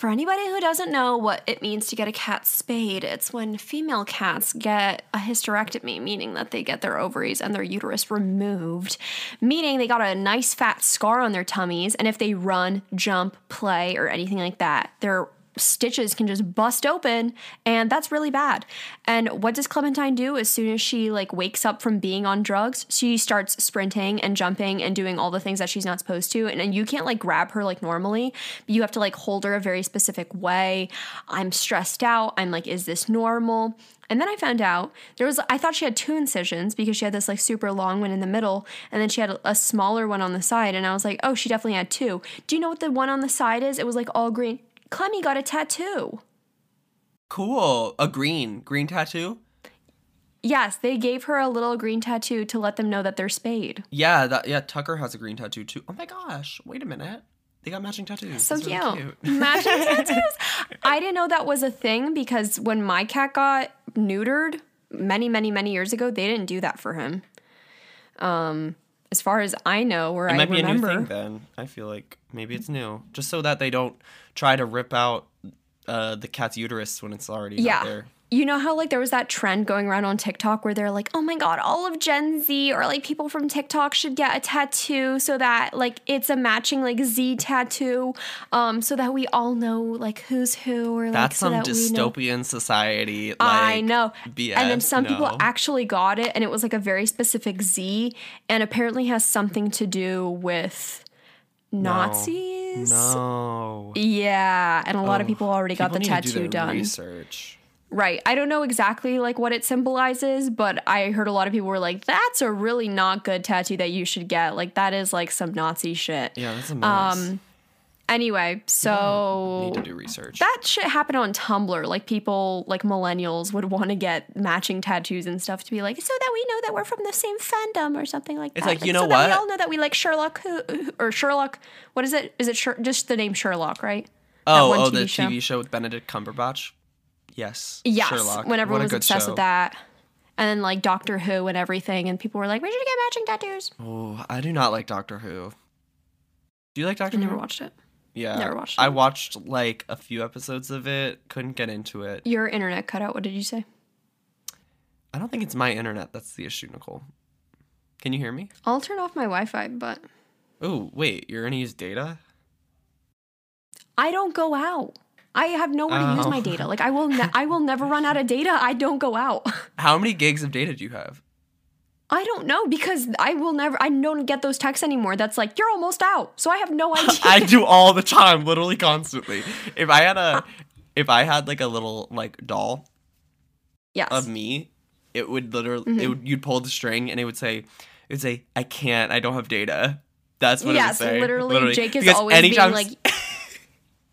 Speaker 1: For anybody who doesn't know what it means to get a cat spayed, it's when female cats get a hysterectomy, meaning that they get their ovaries and their uterus removed, meaning they got a nice fat scar on their tummies, and if they run, jump, play, or anything like that, their stitches can just bust open and that's really bad. And what does Clementine do as soon as she like wakes up from being on drugs? She starts sprinting and jumping and doing all the things that she's not supposed to and, and you can't like grab her like normally. You have to like hold her a very specific way. I'm stressed out. I'm like is this normal? And then I found out there was, I thought she had two incisions because she had this like super long one in the middle and then she had a, a smaller one on the side. And I was like, oh, she definitely had two. Do you know what the one on the side is? It was like all green. Clemmy got a tattoo.
Speaker 2: Cool. A green, green tattoo.
Speaker 1: Yes, they gave her a little green tattoo to let them know that they're spayed.
Speaker 2: Yeah, that yeah. Tucker has a green tattoo too. Oh my gosh! Wait a minute. They got matching tattoos.
Speaker 1: So cute.
Speaker 2: really cute.
Speaker 1: Matching tattoos. I didn't know that was a thing because when my cat got neutered many, many, many years ago, they didn't do that for him. Um, as far as I know, where
Speaker 2: It
Speaker 1: I
Speaker 2: might be a new thing then. I feel like maybe it's new, just so that they don't try to rip out uh, the cat's uterus when it's already
Speaker 1: yeah.
Speaker 2: there.
Speaker 1: You know how like there was that trend going around on TikTok where they're like, "Oh my god, all of Gen Z or like people from TikTok should get a tattoo so that like it's a matching like Z tattoo um so that we all know like who's who or like
Speaker 2: That's
Speaker 1: so
Speaker 2: some
Speaker 1: that
Speaker 2: dystopian society. Like,
Speaker 1: I know.
Speaker 2: BS.
Speaker 1: and then some people actually got it and it was like a very specific Z and apparently has something to do with Nazis.
Speaker 2: No.
Speaker 1: Yeah, and a lot of
Speaker 2: Oh,
Speaker 1: people already got the
Speaker 2: People need to do
Speaker 1: tattoo
Speaker 2: their
Speaker 1: done.
Speaker 2: Research.
Speaker 1: Right. I don't know exactly like what it symbolizes, but I heard a lot of people were like, "That's a really not good tattoo that you should get. Like that is like some Nazi shit."
Speaker 2: Yeah, that's a mess.
Speaker 1: Um, Anyway, so
Speaker 2: need to do research.
Speaker 1: that shit happened on Tumblr. Like people, like millennials, would want to get matching tattoos and stuff to be like, so that we know that we're from the same fandom or something like
Speaker 2: It's
Speaker 1: that.
Speaker 2: It's like, you know
Speaker 1: so That we all know that we like Sherlock who, or Sherlock. What is it? Is it Sher- just the name Sherlock? Right?
Speaker 2: Oh, oh,
Speaker 1: TV
Speaker 2: the
Speaker 1: show.
Speaker 2: TV show with Benedict Cumberbatch. Yes.
Speaker 1: Yes.
Speaker 2: Sherlock.
Speaker 1: When everyone was obsessed
Speaker 2: show.
Speaker 1: with that. And then like Doctor Who and everything, and people were like, "We should get matching tattoos."
Speaker 2: Oh, I do not like Doctor Who. Do you like Doctor
Speaker 1: I
Speaker 2: Who?
Speaker 1: never watched it.
Speaker 2: Yeah.
Speaker 1: never watched It.
Speaker 2: I watched like a few episodes of it. Couldn't get into it.
Speaker 1: Your internet cut out. What did you say?
Speaker 2: I don't think it's my internet that's the issue, Nicole. Can you hear me?
Speaker 1: I'll turn off my Wi-Fi, but
Speaker 2: Oh, wait, you're gonna use data?
Speaker 1: I don't go out. I have nowhere to use my
Speaker 2: Oh.
Speaker 1: data. Like I will, ne- I will never run out of data. I don't go out.
Speaker 2: How many gigs of data do you have?
Speaker 1: I don't know because I will never. I don't get those texts anymore. That's like you're almost out. So I have no idea.
Speaker 2: I do all the time, literally constantly. If I had a, if I had like a little like doll
Speaker 1: yes.
Speaker 2: of me, it would literally,
Speaker 1: Mm-hmm.
Speaker 2: it would, you'd pull the string and it would say, it would say, I can't, I don't have data. That's what
Speaker 1: yes,
Speaker 2: it would say.
Speaker 1: literally, Jake is
Speaker 2: Because
Speaker 1: always being like,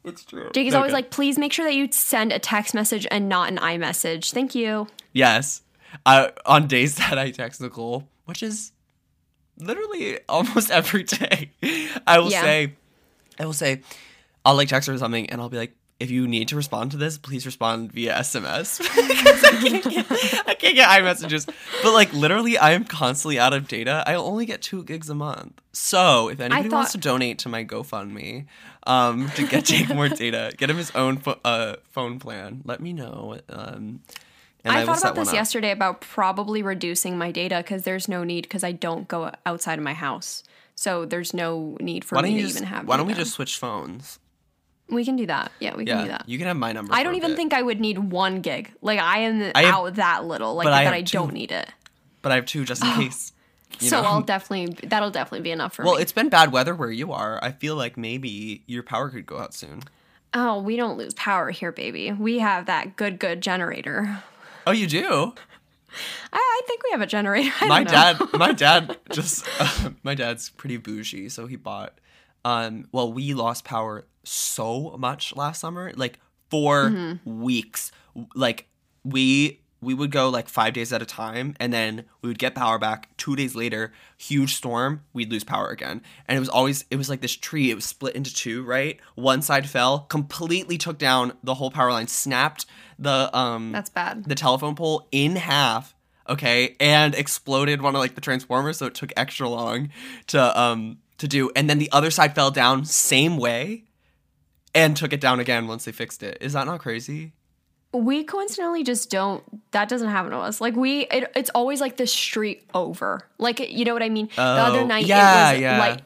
Speaker 2: it's true.
Speaker 1: Jake is
Speaker 2: No,
Speaker 1: always like, please make sure that you send a text message and not an iMessage. Thank you.
Speaker 2: Yes. I, on days that I text Nicole, which is literally almost every day, I will
Speaker 1: Yeah.
Speaker 2: say, I will say, I'll like text her or something, and I'll be like, if you need to respond to this, please respond via SMS. I can't get, I can't get iMessages. But like literally, I am constantly out of data. I only get two gigs a month. So if anybody wants to donate to my GoFundMe, um, to get Jake more data, get him his own pho- uh, phone plan, let me know. Um, and
Speaker 1: I,
Speaker 2: will
Speaker 1: thought about this yesterday about probably reducing my data because there's no need because I don't go outside of my house. So there's no need for me to
Speaker 2: just,
Speaker 1: even have.
Speaker 2: Why don't we just switch phones?
Speaker 1: We can do that. Yeah, we can do that.
Speaker 2: you can have my number.
Speaker 1: I don't even think I would need one gig. Like I am
Speaker 2: I have-
Speaker 1: out that little. Like
Speaker 2: but I
Speaker 1: that
Speaker 2: have
Speaker 1: I don't need it.
Speaker 2: but I have two just in case. You
Speaker 1: so
Speaker 2: know?
Speaker 1: I'll definitely that'll definitely be enough for
Speaker 2: Well,
Speaker 1: me.
Speaker 2: Well, it's been bad weather where you are. I feel like maybe your power could go out soon.
Speaker 1: Oh, we don't lose power here, baby. We have that good, good generator.
Speaker 2: Oh, you do?
Speaker 1: I, I think we have a generator. I
Speaker 2: my dad my dad just my dad's pretty bougie so he bought um well we lost power so much last summer like for
Speaker 1: Mm-hmm.
Speaker 2: weeks like we we would go like five days at a time and then we would get power back. Two days later huge storm we'd lose power again. And it was always it was like this tree it was split into two right? One side fell completely took down the whole power line snapped the um
Speaker 1: That's bad.
Speaker 2: the telephone pole in half okay and exploded one of like the transformers so it took extra long to um to do. And then the other side fell down same way and took it down again once they fixed it. Is that not crazy
Speaker 1: We coincidentally just don't. That doesn't happen to us. Like we, it, it's always like the street over. Like you know what I mean. the other
Speaker 2: Oh,
Speaker 1: night,
Speaker 2: yeah,
Speaker 1: it was
Speaker 2: yeah.
Speaker 1: like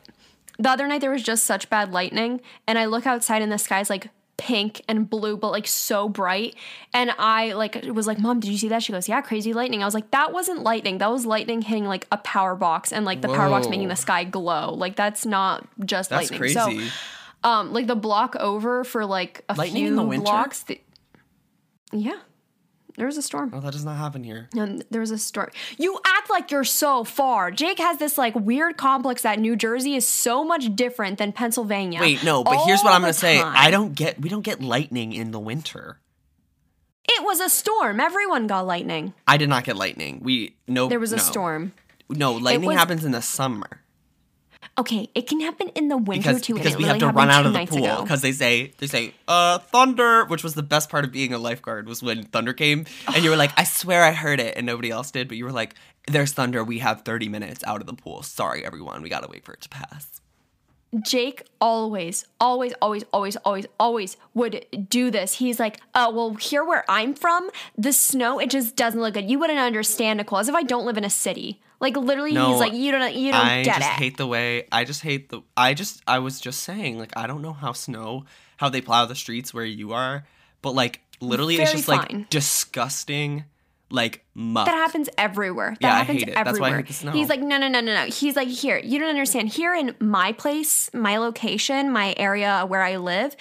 Speaker 1: the other night there was just such bad lightning, and I look outside and the sky's like pink and blue, but like so bright. And I like was like, "Mom, did you see that?" She goes, "Yeah, crazy lightning." I was like, "That wasn't lightning. That was lightning hitting like a power box, and like the power box making the sky glow. Like that's not just
Speaker 2: that's
Speaker 1: lightning."
Speaker 2: crazy
Speaker 1: So um like the block over for like a
Speaker 2: Lightning
Speaker 1: few
Speaker 2: in the winter?
Speaker 1: blocks the- yeah. There was a storm.
Speaker 2: Oh that does not happen here.
Speaker 1: And there was a storm you act like you're so far. Jake has this like weird complex that new jersey is so much different than pennsylvania
Speaker 2: wait no but here's what i'm gonna
Speaker 1: the
Speaker 2: say. I don't get we don't get lightning in the winter.
Speaker 1: It was a storm. Everyone got lightning.
Speaker 2: I did not get lightning. We no
Speaker 1: there was a
Speaker 2: no.
Speaker 1: storm.
Speaker 2: No lightning
Speaker 1: was-
Speaker 2: happens in the summer
Speaker 1: okay it can happen in the winter
Speaker 2: because,
Speaker 1: too
Speaker 2: because we have to run out of the pool because they say they say uh thunder which was the best part of being a lifeguard was when thunder came and you were like i swear i heard it and nobody else did but you were like there's thunder we have 30 minutes out of the pool sorry everyone we gotta wait for it to pass
Speaker 1: Jake always, always, always, always, always, always would do this. He's like, oh, well, here where I'm from, the snow, it just doesn't look good. You wouldn't understand, Nicole, as if I don't live in a city. Like literally,
Speaker 2: No,
Speaker 1: he's like, you don't, you don't
Speaker 2: i
Speaker 1: get
Speaker 2: just
Speaker 1: it.
Speaker 2: hate the way i just hate the i just i was just saying like i don't know how snow how they plow the streets where you are but like literally it's just
Speaker 1: fine.
Speaker 2: like disgusting like muck
Speaker 1: that happens everywhere. That
Speaker 2: Yeah, I
Speaker 1: happens
Speaker 2: hate it.
Speaker 1: everywhere.
Speaker 2: That's why I hate the snow.
Speaker 1: He's like, no, no, no, no, no. He's like, here, you don't understand. Here in my place, my location, my area where I live,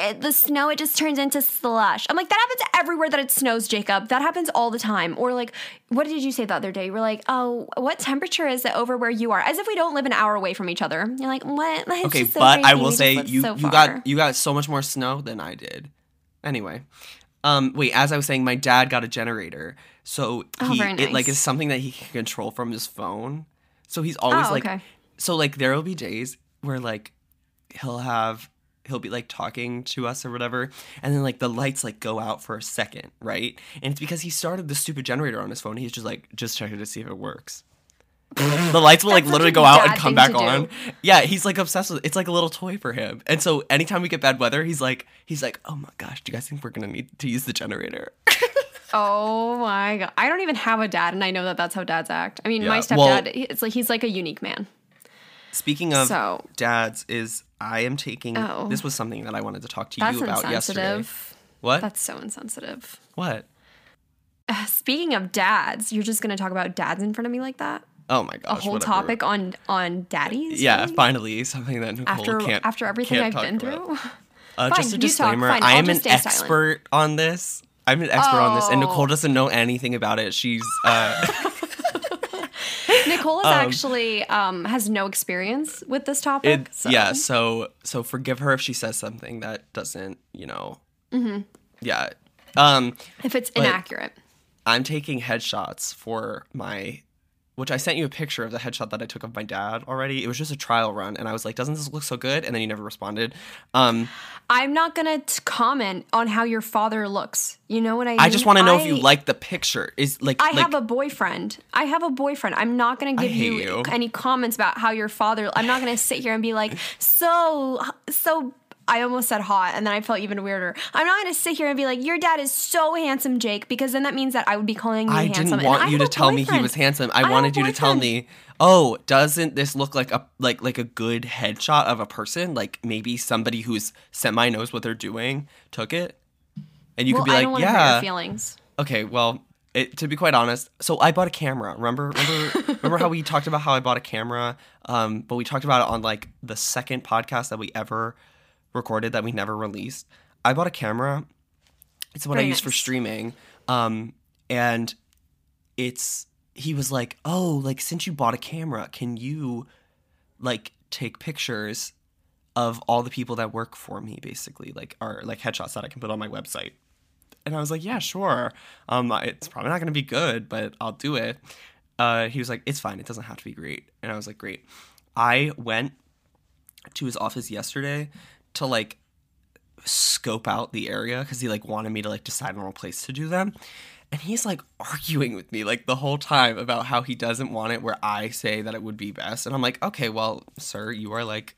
Speaker 1: it, the snow it just turns into slush. I'm like, that happens everywhere that it snows, Jacob. That happens all the time. Or like, what did you say the other day? You were like, oh, what temperature is it over where you are? As if we don't live an hour away from each other. You're like, what? It's
Speaker 2: okay
Speaker 1: so
Speaker 2: but i will
Speaker 1: We
Speaker 2: say you
Speaker 1: so
Speaker 2: you got you got so much more snow than i did anyway um wait as i was saying my dad got a generator so
Speaker 1: Oh,
Speaker 2: he
Speaker 1: very
Speaker 2: it like
Speaker 1: nice.
Speaker 2: is something that he can control from his phone so he's always
Speaker 1: Oh,
Speaker 2: like
Speaker 1: okay.
Speaker 2: so like there will be days where like he'll have he'll be like talking to us or whatever and then like the lights like go out for a second right and it's because he started the stupid generator on his phone he's just like just checking to see if it works the lights will like
Speaker 1: That's
Speaker 2: literally go out and come back
Speaker 1: to do.
Speaker 2: on yeah he's like obsessed with it's like a little toy for him and so anytime we get bad weather he's like he's like oh my gosh do you guys think we're gonna need to use the generator
Speaker 1: Oh my god! I don't even have a dad, and I know that that's how dads act. I mean, my
Speaker 2: Yeah,
Speaker 1: stepdad,
Speaker 2: well-
Speaker 1: it's like he's like a unique man.
Speaker 2: Speaking of
Speaker 1: So-
Speaker 2: dads, is I am taking.
Speaker 1: Oh.
Speaker 2: This was something that I wanted to talk to
Speaker 1: That's
Speaker 2: you about yesterday. What?
Speaker 1: That's so insensitive.
Speaker 2: what?
Speaker 1: Speaking of dads, you're just gonna talk about dads in front of me like that?
Speaker 2: Oh my gosh!
Speaker 1: A whole
Speaker 2: whatever.
Speaker 1: topic on on daddies?
Speaker 2: Yeah, finally something that Nicole
Speaker 1: After
Speaker 2: can't
Speaker 1: after everything
Speaker 2: can't
Speaker 1: I've been
Speaker 2: about.
Speaker 1: through.
Speaker 2: Uh,
Speaker 1: Fine,
Speaker 2: just a disclaimer: I am an
Speaker 1: stay silent.
Speaker 2: expert on this. I'm an expert on this, and Nicole
Speaker 1: Oh.
Speaker 2: doesn't know anything about it. She's uh,
Speaker 1: Nicole is actually um, has no experience with this topic.
Speaker 2: it,
Speaker 1: so.
Speaker 2: yeah. So so forgive her if she says something that doesn't, you know.
Speaker 1: Mm-hmm.
Speaker 2: Yeah. Um,
Speaker 1: If it's inaccurate.
Speaker 2: I'm taking headshots for my which I sent you a picture of the headshot that I took of my dad already. It was just a trial run and I was like, doesn't this look so good? And then you never responded. Um
Speaker 1: I'm not gonna t- comment on how your father looks. You know what I mean?
Speaker 2: I just want to know if you like the picture. Is like
Speaker 1: I
Speaker 2: like
Speaker 1: have a boyfriend. I have a boyfriend. I'm not going to give you,
Speaker 2: you.
Speaker 1: any comments about how your father. I'm not going to sit here and be like, so, so. I almost said hot, and then I felt even weirder. I'm not going to sit here and be like, your dad is so handsome, Jake, because then that means that I would be calling you handsome.
Speaker 2: I
Speaker 1: handsome.
Speaker 2: didn't want
Speaker 1: I
Speaker 2: you to tell me he was handsome. I,
Speaker 1: a
Speaker 2: wanted you to tell me, "Oh, doesn't this look like a like like a good headshot of a person? Like maybe somebody who's semi knows what they're doing took it." And you
Speaker 1: Well,
Speaker 2: could be
Speaker 1: I don't
Speaker 2: like,
Speaker 1: hurt your
Speaker 2: "Yeah,
Speaker 1: feelings.
Speaker 2: okay, well, it, to be quite honest, so I bought a camera. Remember, remember, remember how we talked about how I bought a camera? Um, but we talked about it on like the second podcast that we ever recorded that we never released. I bought a camera. It's what I
Speaker 1: Very
Speaker 2: use for streaming. Um, and it's he was like, "Oh, like since you bought a camera, can you like take pictures of all the people that work for me basically, like are like headshots that I can put on my website?" And I was like, "Yeah, sure. Um it's probably not going to be good, but I'll do it." Uh he was like, "It's fine. It doesn't have to be great." And I was like, "Great." I went to his office yesterday to like scope out the area because he like wanted me to like decide on a place to do them. And he's like arguing with me like the whole time about how he doesn't want it where i say that it would be best. And i'm like okay well sir you are like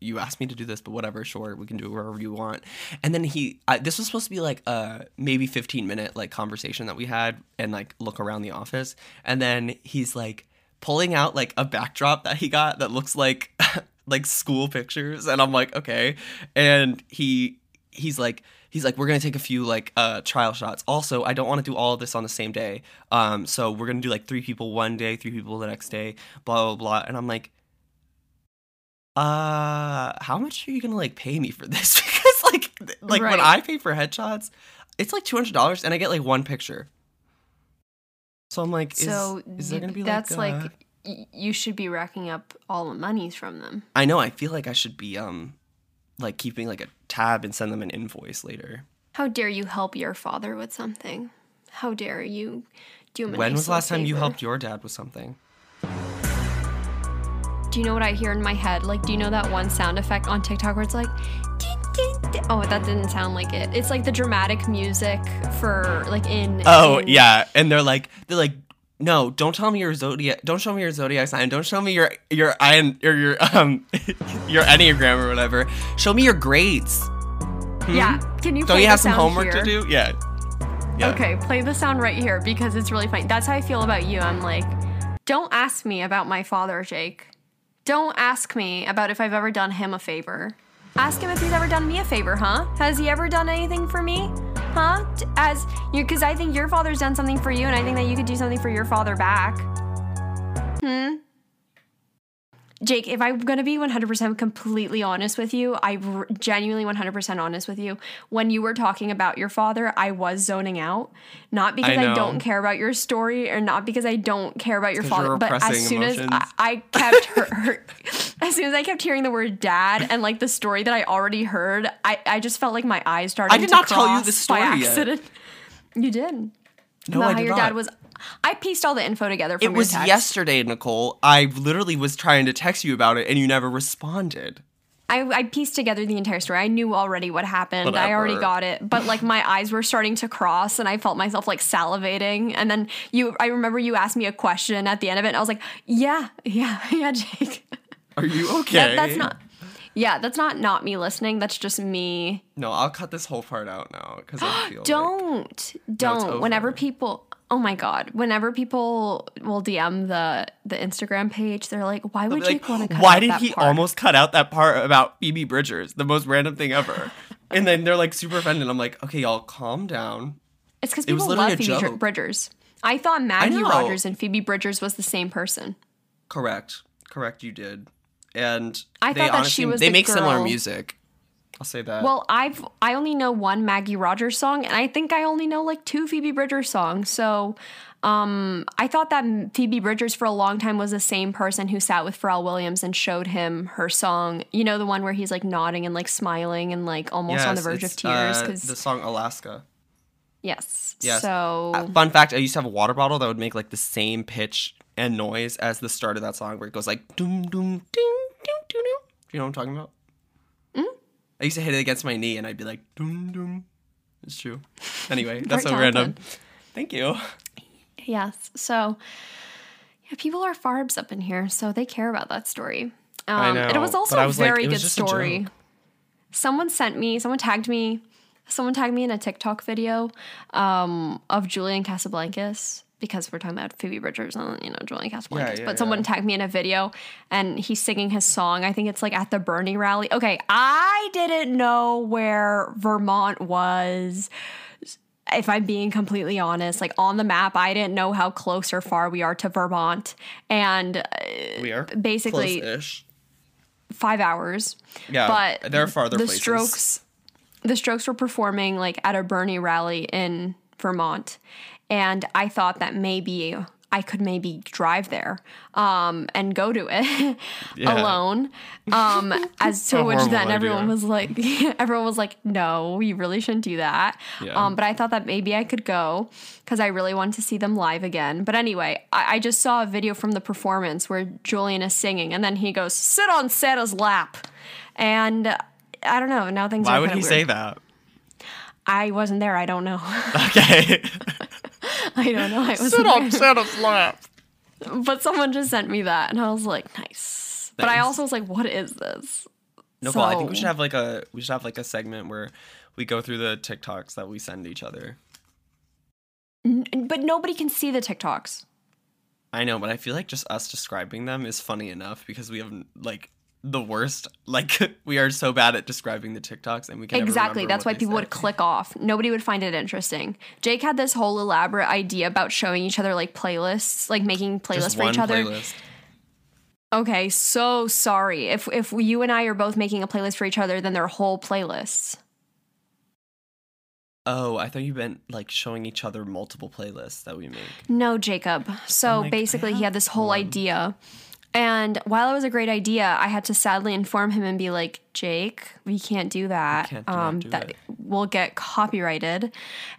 Speaker 2: you asked me to do this but whatever sure we can do it wherever you want. And then he I, this was supposed to be like a maybe 15 minute like conversation that we had and like look around the office. And then he's like pulling out like a backdrop that he got that looks like like school pictures and I'm like okay. And he he's like he's like we're to take a few like uh trial shots. Also I don't want to do all of this on the same day. Um so we're to do like three people one day three people the next day blah blah blah. And I'm like uh how much are you to like pay me for this? Because like like when I pay for headshots it's like $200 and I get like one picture. So I'm like, is,
Speaker 1: So
Speaker 2: is there gonna be
Speaker 1: that's
Speaker 2: like, uh,
Speaker 1: like y- you should be racking up all the monies from them.
Speaker 2: I know. I feel like I should be um, like keeping like a tab and send them an invoice later.
Speaker 1: How dare you help your father with something? How dare you do him a
Speaker 2: when
Speaker 1: nice
Speaker 2: was the last
Speaker 1: little
Speaker 2: time you helped your dad with something?
Speaker 1: Do you know what I hear in my head? Like, do you know that one sound effect on TikTok where it's like, "Ding, ding, ding." oh, that didn't sound like it. It's like the dramatic music for like in.
Speaker 2: Oh
Speaker 1: in-
Speaker 2: yeah, and they're like, they're like, no, don't tell me your zodiac. Don't show me your zodiac sign. Don't show me your your iron or your um your enneagram or whatever. Show me your grades.
Speaker 1: Yeah. Can you?
Speaker 2: Don't you have some homework
Speaker 1: here?
Speaker 2: to do? Yeah. Yeah.
Speaker 1: Okay, play the sound right here because it's really funny. That's how I feel about you. I'm like, don't ask me about my father, Jake. Don't ask me about if I've ever done him a favor. Ask him if he's ever done me a favor, huh? Has he ever done anything for me? Huh? As you, because I think your father's done something for you, and I think that you could do something for your father back. Hmm. Jake, if I'm gonna be 100% completely honest with you, I r- genuinely 100% honest with you. When you were talking about your father, I was zoning out. Not because
Speaker 2: I
Speaker 1: I, don't care about your story, or not because I don't care about your father, but as soon as. I, I kept her, her, as soon as I kept hearing the word dad and like the story that I already heard, I, I just felt like my eyes started.
Speaker 2: I did
Speaker 1: to
Speaker 2: not tell you the story
Speaker 1: by
Speaker 2: yet.
Speaker 1: You did.
Speaker 2: No,
Speaker 1: about
Speaker 2: I
Speaker 1: how your
Speaker 2: not.
Speaker 1: dad was. I pieced all the info together. From
Speaker 2: It was
Speaker 1: text.
Speaker 2: yesterday, Nicole. I literally was trying to text you about it, and you never responded.
Speaker 1: I, I pieced together the entire story. I knew already what happened. I already got it. But like my eyes were starting to cross and I felt myself like salivating. And then you I remember you asked me a question at the end of it and I was like, Yeah, yeah, yeah, Jake.
Speaker 2: Are you okay?
Speaker 1: That, that's not Yeah, that's not not me listening. That's just me.
Speaker 2: No, I'll cut this whole part out now because I feel like-
Speaker 1: Don't don't. Whenever people, oh my god, whenever people will DM the the Instagram page, they're like, "Why would
Speaker 2: like,
Speaker 1: want to cut
Speaker 2: why did he
Speaker 1: part?"
Speaker 2: almost cut out that part about Phoebe Bridgers, the most random thing ever? and then they're like super offended. I'm like, okay, y'all, calm down.
Speaker 1: It's because
Speaker 2: It
Speaker 1: people
Speaker 2: literally
Speaker 1: love Phoebe
Speaker 2: joke.
Speaker 1: Bridgers. I thought Maggie
Speaker 2: know.
Speaker 1: Rogers and Phoebe Bridgers was the same person.
Speaker 2: Correct, correct, you did. And
Speaker 1: I
Speaker 2: they
Speaker 1: thought that
Speaker 2: honestly,
Speaker 1: she was
Speaker 2: they
Speaker 1: the
Speaker 2: make similar music. I'll say that.
Speaker 1: Well, I've I only know one Maggie Rogers song, and I think I only know like two Phoebe Bridgers songs. So, um, I thought that Phoebe Bridgers for a long time was the same person who sat with Pharrell Williams and showed him her song. You know, the one where he's like nodding and like smiling and like almost on the
Speaker 2: Yes,
Speaker 1: verge of tears.
Speaker 2: uh,
Speaker 1: Because
Speaker 2: the song Alaska.
Speaker 1: yes,
Speaker 2: Yes.
Speaker 1: So
Speaker 2: Uh, fun fact: I used to have a water bottle that would make like the same pitch and noise as the start of that song, where it goes like doom doom ding doom doom doom. Do you know what I'm talking about?
Speaker 1: Mm.
Speaker 2: I used to hit it against my knee, and I'd be like doom doom. It's true. Anyway, that's so
Speaker 1: Very
Speaker 2: random. Thank you.
Speaker 1: Yes. So, yeah, people are farbs up in here, so they care about that story. Um,
Speaker 2: I
Speaker 1: And it was also
Speaker 2: but I
Speaker 1: a
Speaker 2: was like,
Speaker 1: very
Speaker 2: it was
Speaker 1: good story. Someone sent me, someone tagged me, someone tagged me in a TikTok video um, of Julian Casablancas because we're talking about Phoebe Bridgers and you know Julian Casablancas.
Speaker 2: yeah,
Speaker 1: but someone
Speaker 2: yeah.
Speaker 1: tagged me in a video and he's singing his song. I think it's like at the Bernie rally. Okay, I didn't know where Vermont was if I'm being completely honest, like on the map, I didn't know how close or far we are to Vermont. And uh,
Speaker 2: We are
Speaker 1: Basically-
Speaker 2: close-ish.
Speaker 1: five hours.
Speaker 2: Yeah,
Speaker 1: but
Speaker 2: there are farther
Speaker 1: the
Speaker 2: places.
Speaker 1: Strokes, the Strokes were performing like at a Bernie rally in Vermont, and I thought that maybe I could maybe drive there um, and go to it
Speaker 2: Yeah.
Speaker 1: alone. Um, as to which then everyone
Speaker 2: idea.
Speaker 1: was like, everyone was like, no, you really shouldn't do that.
Speaker 2: Yeah.
Speaker 1: Um, but I thought that maybe I could go because I really wanted to see them live again. But anyway, I, I just saw a video from the performance where Julian is singing, and then he goes, "Sit on Santa's lap," and uh, I don't know. Now things
Speaker 2: Why would he
Speaker 1: weird.
Speaker 2: say that?
Speaker 1: I wasn't there. I don't know.
Speaker 2: Okay.
Speaker 1: I don't know. I wasn't there.
Speaker 2: Santa's lap.
Speaker 1: But someone just sent me that, and I was like, nice. But I
Speaker 2: Nice.
Speaker 1: also was like, what is this?
Speaker 2: No, cool. I think we
Speaker 1: So-
Speaker 2: should have like a we should have like a segment where we go through the TikToks that we send each other.
Speaker 1: N- but nobody can see the TikToks.
Speaker 2: I know, but I feel like just us describing them is funny enough because we have like the worst. Like we are so bad at describing the TikToks, and we can
Speaker 1: Exactly. That's why people would click off. Nobody would find it interesting. Jake had this whole elaborate idea about showing each other like playlists, like making playlists for each other.
Speaker 2: playlist.
Speaker 1: Okay, so sorry. If if you and I are both making a playlist for each other, then they're whole playlists.
Speaker 2: Oh, I thought you meant like showing each other multiple playlists that we make.
Speaker 1: No, Jacob. So
Speaker 2: like,
Speaker 1: basically, he had this whole
Speaker 2: one.
Speaker 1: idea. And while it was a great idea, I had to sadly inform him and be like, Jake, we can't do that.
Speaker 2: can't that,
Speaker 1: um,
Speaker 2: do
Speaker 1: that
Speaker 2: it."
Speaker 1: will get copyrighted.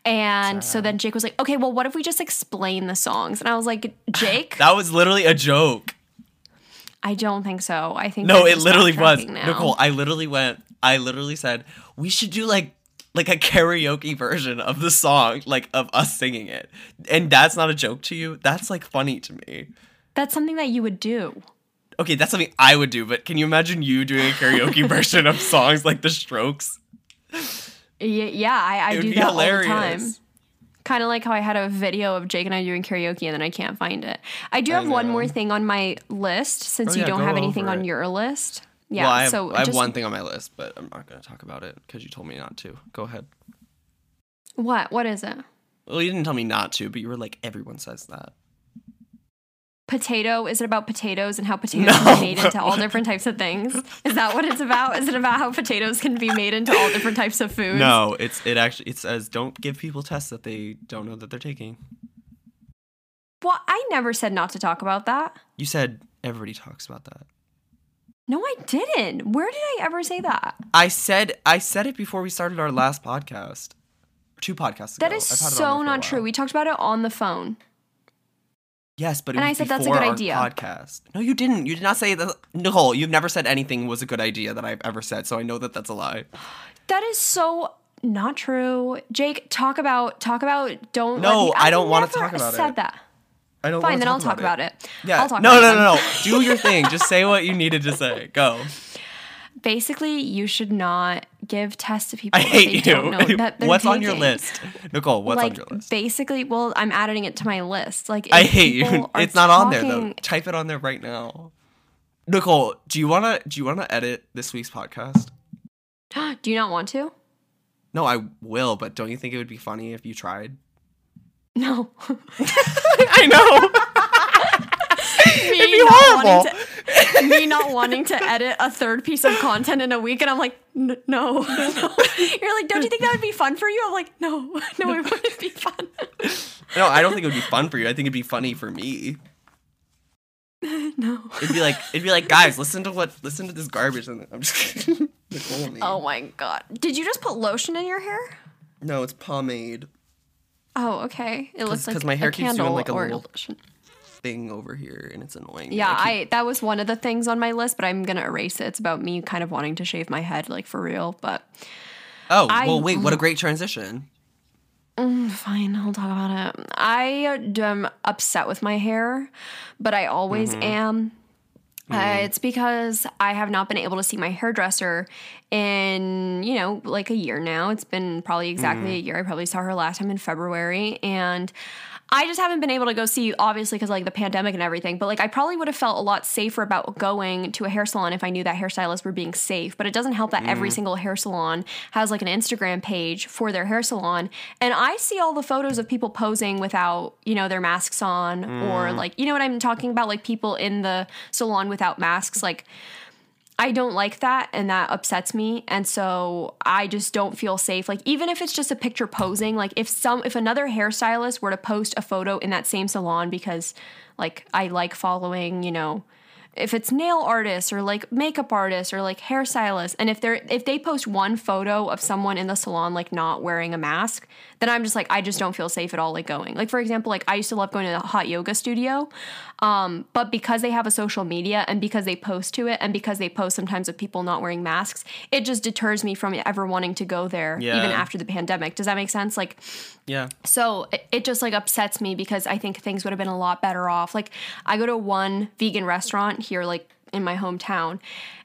Speaker 1: And so then Jake was like, okay, well, what if we just explain the songs? And I was like, Jake,
Speaker 2: That was literally a joke.
Speaker 1: I don't think so. I think
Speaker 2: No, it literally was.
Speaker 1: now.
Speaker 2: Nicole, I literally went I literally said, we should do like like a karaoke version of the song, like of us singing it. And that's not a joke to you. That's like funny to me.
Speaker 1: That's something that you would do.
Speaker 2: Okay, that's something I would do, but can you imagine you doing a karaoke version of songs like The Strokes?
Speaker 1: Yeah, I, I do
Speaker 2: be
Speaker 1: that all the time. Kind of like how I had a video of Jake and I doing karaoke and then I can't find it. I do
Speaker 2: I
Speaker 1: have one more thing on my list since
Speaker 2: Oh,
Speaker 1: you
Speaker 2: yeah,
Speaker 1: don't have anything on your list. Yeah,
Speaker 2: well, I have,
Speaker 1: so
Speaker 2: I have
Speaker 1: just,
Speaker 2: one thing on my list, but I'm not going to talk about it because you told me not to. Go ahead.
Speaker 1: What? What is it?
Speaker 2: Well, you didn't tell me not to, but you were like, everyone says that.
Speaker 1: Potato? Is it about potatoes and how potatoes
Speaker 2: No.
Speaker 1: can be made into all different types of things? Is that what it's about? Is it about how potatoes can be made into all different types of foods?
Speaker 2: No, it's it actually it says don't give people tests that they don't know that they're taking.
Speaker 1: Well, I never said not to talk about that.
Speaker 2: You said everybody talks about that.
Speaker 1: No, I didn't. Where did I ever say that?
Speaker 2: I said I said it before we started our last podcast. Two podcasts ago.
Speaker 1: That is
Speaker 2: I've had it on there
Speaker 1: so not true. We talked about it on the phone.
Speaker 2: Yes, but it
Speaker 1: And I said that's a good idea.
Speaker 2: Podcast. No, you didn't. You did not say that. Nicole, you've never said anything was a good idea that I've ever said, so I know that that's a lie.
Speaker 1: That is so not true. Jake, talk about talk about don't
Speaker 2: No,
Speaker 1: let me-
Speaker 2: I don't wanna talk about
Speaker 1: said
Speaker 2: it.
Speaker 1: that.
Speaker 2: I don't.
Speaker 1: Fine,
Speaker 2: wanna
Speaker 1: then I'll talk about it.
Speaker 2: Yeah.
Speaker 1: I'll talk
Speaker 2: no,
Speaker 1: about
Speaker 2: no,
Speaker 1: it
Speaker 2: no,
Speaker 1: then.
Speaker 2: no. Do your thing. Just say what you needed to say. Go.
Speaker 1: Basically, you should not give tests to people
Speaker 2: I hate
Speaker 1: they don't know
Speaker 2: you.
Speaker 1: that they're
Speaker 2: What's on your list, Nicole? What's
Speaker 1: like
Speaker 2: on your list?
Speaker 1: basically, well, I'm adding it to my list. Like
Speaker 2: I hate you. It's not on there though. Type it on there right now. Nicole, do you wanna do you wanna edit this week's podcast?
Speaker 1: Do you not want to?
Speaker 2: No, I will, but don't you think it would be funny if you tried?
Speaker 1: No.
Speaker 2: I know.
Speaker 1: me,
Speaker 2: be horrible.
Speaker 1: me not wanting to edit a third piece of content in a week, and I'm like, no, no. You're like, don't you think that would be fun for you? I'm like, no, no, it wouldn't be fun.
Speaker 2: No, I don't think it would be fun for you. I think it'd be funny for me.
Speaker 1: no.
Speaker 2: It'd be like it'd be like, guys, listen to what listen to this garbage and I'm just kidding. Nicole.
Speaker 1: Oh my god. Did you just put lotion in your hair?
Speaker 2: No, it's pomade
Speaker 1: Oh, okay. It looks like because
Speaker 2: my hair
Speaker 1: a
Speaker 2: keeps doing, like, a little-
Speaker 1: lotion.
Speaker 2: Thing over here and it's annoying.
Speaker 1: Yeah,
Speaker 2: keep-
Speaker 1: I that was one of the things on my list, but I'm gonna erase it. It's about me kind of wanting to shave my head, like for real. But
Speaker 2: Oh,
Speaker 1: I-
Speaker 2: well wait, what a great transition.
Speaker 1: Fine, I'll talk about it. I am upset with my hair, but I always
Speaker 2: Mm-hmm.
Speaker 1: am. Uh, it's because I have not been able to see my hairdresser in, you know, like a year now. It's been probably exactly
Speaker 2: Mm-hmm.
Speaker 1: a year. I probably saw her last time in February. And I just haven't been able to go see, obviously, because like the pandemic and everything. But like, I probably would have felt a lot safer about going to a hair salon if I knew that hairstylists were being safe. But it doesn't help that
Speaker 2: Mm.
Speaker 1: every single hair salon has like an Instagram page for their hair salon. And I see all the photos of people posing without, you know, their masks on or
Speaker 2: Mm.
Speaker 1: like, you know what I'm talking about? Like people in the salon without masks. Like, I don't like that and that upsets me and so I just don't feel safe. Like even if it's just a picture posing like if some if another hairstylist were to post a photo in that same salon because like I like following you know if it's nail artists or like makeup artists or like hairstylists and if they're if they post one photo of someone in the salon like not wearing a mask then i'm just like i just don't feel safe at all like going like for example like i used to love going to the hot yoga studio um, but because they have a social media and because they post to it and because they post sometimes of people not wearing masks it just deters me from ever wanting to go there
Speaker 2: Yeah.
Speaker 1: even after the pandemic does that make sense like
Speaker 2: Yeah.
Speaker 1: so it, it just like upsets me because I think things would have been a lot better off. Like I go to one vegan restaurant here, like in my hometown,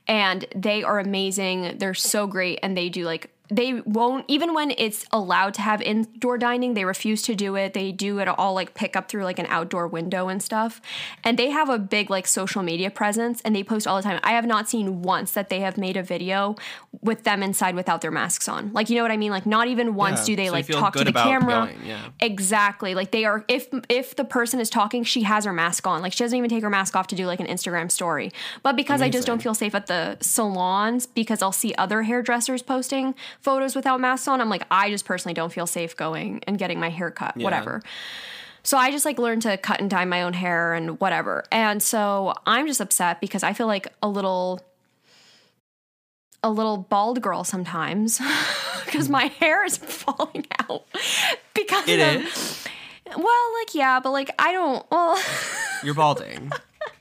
Speaker 1: and they are amazing. They're so great, and they do like they won't even when it's allowed to have indoor dining they refuse to do it they do it all like pick up through like an outdoor window and stuff and they have a big like social media presence and they post all the time i have not seen once that they have made a video with them inside without their masks on like you know what i mean like not even once
Speaker 2: Yeah,
Speaker 1: do they
Speaker 2: so
Speaker 1: like talk to the camera
Speaker 2: going, yeah.
Speaker 1: Exactly. Like they are if if the person is talking, she has her mask on. Like she doesn't even take her mask off to do like an Instagram story. But because I just don't feel safe at the salons because I'll see other hairdressers posting photos without masks on, I'm like I just personally don't feel safe going and getting my hair cut, whatever. So I just like learned to cut and dye my own hair and whatever. And so I'm just upset because I feel like a little a little bald girl sometimes because my hair is falling out because
Speaker 2: It
Speaker 1: of,
Speaker 2: is.
Speaker 1: well like yeah but like i don't well
Speaker 2: You're balding.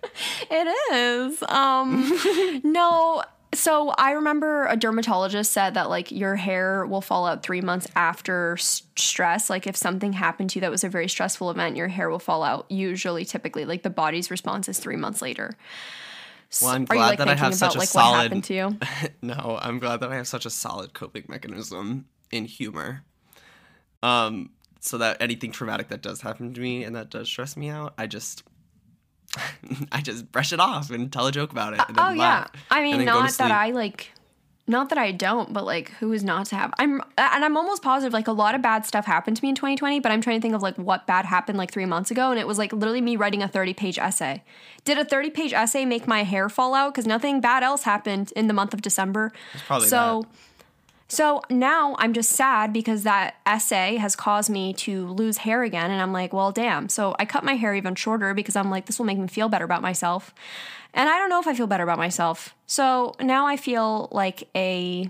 Speaker 1: it is um no so i remember a dermatologist said that like your hair will fall out three months after s- stress. Like if something happened to you that was a very stressful event your hair will fall out usually typically like the body's response is three months later.
Speaker 2: Well, I'm
Speaker 1: are you
Speaker 2: glad
Speaker 1: like
Speaker 2: that I have
Speaker 1: about
Speaker 2: such a
Speaker 1: like
Speaker 2: solid
Speaker 1: what happened to you?
Speaker 2: No, I'm glad that I have such a solid coping mechanism in humor. Um, so that anything traumatic that does happen to me and that does stress me out, I just I just brush it off and tell a joke about it. And then
Speaker 1: Oh yeah.
Speaker 2: laugh,
Speaker 1: I mean, not that. I like not that I don't, but like who is not to have? I'm and I'm almost positive like a lot of bad stuff happened to me in 2020, but I'm trying to think of like what bad happened like 3 months ago and it was like literally me writing a 30-page essay. Did a 30-page essay make my hair fall out cuz nothing bad else happened in the month of December?
Speaker 2: probably
Speaker 1: so so now I'm just sad because that essay has caused me to lose hair again. And I'm like, well, damn. So I cut my hair even shorter because I'm like, this will make me feel better about myself. And I don't know if I feel better about myself. So now I feel like a,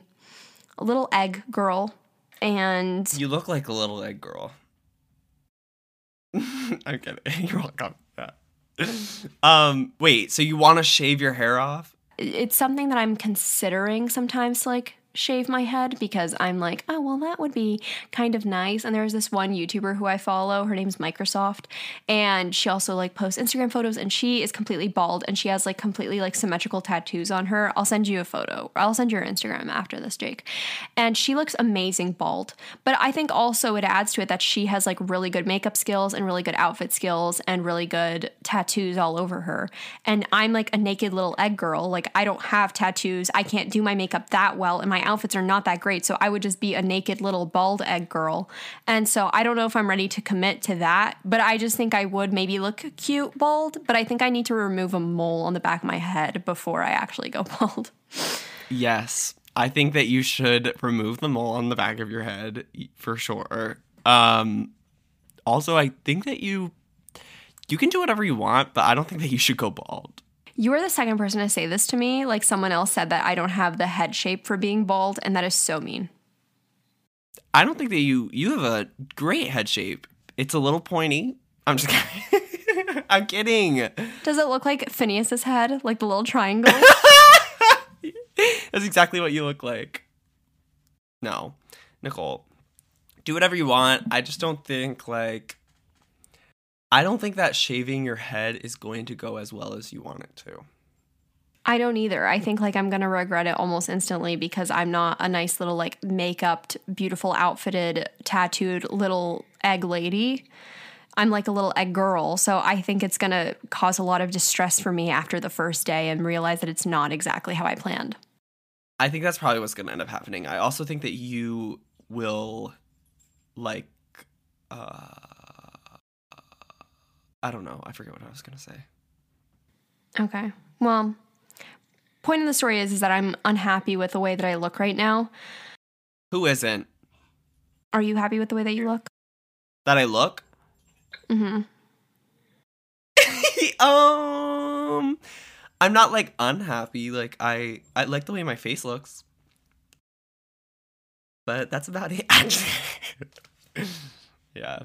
Speaker 1: a little egg girl. And
Speaker 2: You look like a little egg girl. I'm kidding. You're welcome. Yeah. Um, wait, so you want to shave your hair off?
Speaker 1: it's something that I'm considering sometimes like shave my head because I'm like, oh, well, that would be kind of nice. And there's this one YouTuber who I follow. Her name's Microsoft. And she also like posts Instagram photos and she is completely bald and she has like completely like symmetrical tattoos on her. I'll send you a photo. I'll send you her Instagram after this, Jake. And she looks amazing bald. But I think also it adds to it that she has like really good makeup skills and really good outfit skills and really good tattoos all over her. And I'm like a naked little egg girl. Like I don't have tattoos. I can't do my makeup that well. And my outfits are not that great. So I would just be a naked little bald egg girl. And so I don't know if I'm ready to commit to that, but I just think I would maybe look cute bald. But I think I need to remove a mole on the back of my head before I actually go bald.
Speaker 2: Yes. I think that you should remove the mole on the back of your head for sure. Um also I think that you you can do whatever you want, but I don't think that you should go bald.
Speaker 1: You are the second person to say this to me. Like someone else said that I don't have the head shape for being bald, and that is so mean.
Speaker 2: I don't think that you you have a great head shape. It's a little pointy. I'm just kidding. I'm kidding.
Speaker 1: Does it look like Phineas's head, like the little triangle?
Speaker 2: That's exactly what you look like. No, Nicole, do whatever you want. I just don't think like I don't think that shaving your head is going to go as well as you want it to.
Speaker 1: I don't either. I think like I'm going to regret it almost instantly because I'm not a nice little like makeup, beautiful outfitted, tattooed little egg lady. I'm like a little egg girl. So I think it's going to cause a lot of distress for me after the first day and realize that it's not exactly how I planned.
Speaker 2: I think that's probably what's going to end up happening. I also think that you will like uh I don't know. I forget what I was going to say.
Speaker 1: Okay. Well, point of the story is is that I'm unhappy with the way that I look right now.
Speaker 2: Who isn't?
Speaker 1: Are you happy with the way that you look?
Speaker 2: That I look?
Speaker 1: Mhm.
Speaker 2: um I'm not like unhappy. Like I I like the way my face looks. But that's about it. yeah.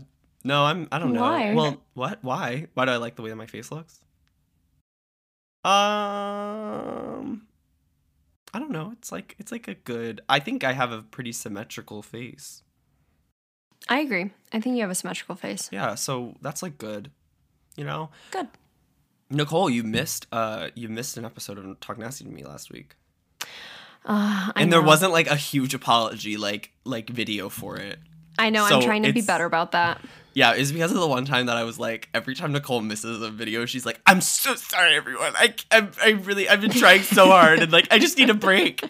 Speaker 2: No, I'm I don't know.
Speaker 1: Why?
Speaker 2: Well, what? Why? Why do I like the way that my face looks? Um I don't know. It's like it's like a good I think I have a pretty symmetrical face.
Speaker 1: I agree. I think you have a symmetrical face.
Speaker 2: Yeah, so that's like good. You know?
Speaker 1: Good.
Speaker 2: Nicole, you missed uh you missed an episode of Talk Nasty to Me last week.
Speaker 1: Uh, I
Speaker 2: and there
Speaker 1: know.
Speaker 2: wasn't like a huge apology like like video for it.
Speaker 1: I know.
Speaker 2: so
Speaker 1: I'm trying to be better about that.
Speaker 2: Yeah, it's because of the one time that I was like, every time Nicole misses a video, she's like, "I'm so sorry, everyone. I, I, I really, I've been trying so hard, and like, I just need a break."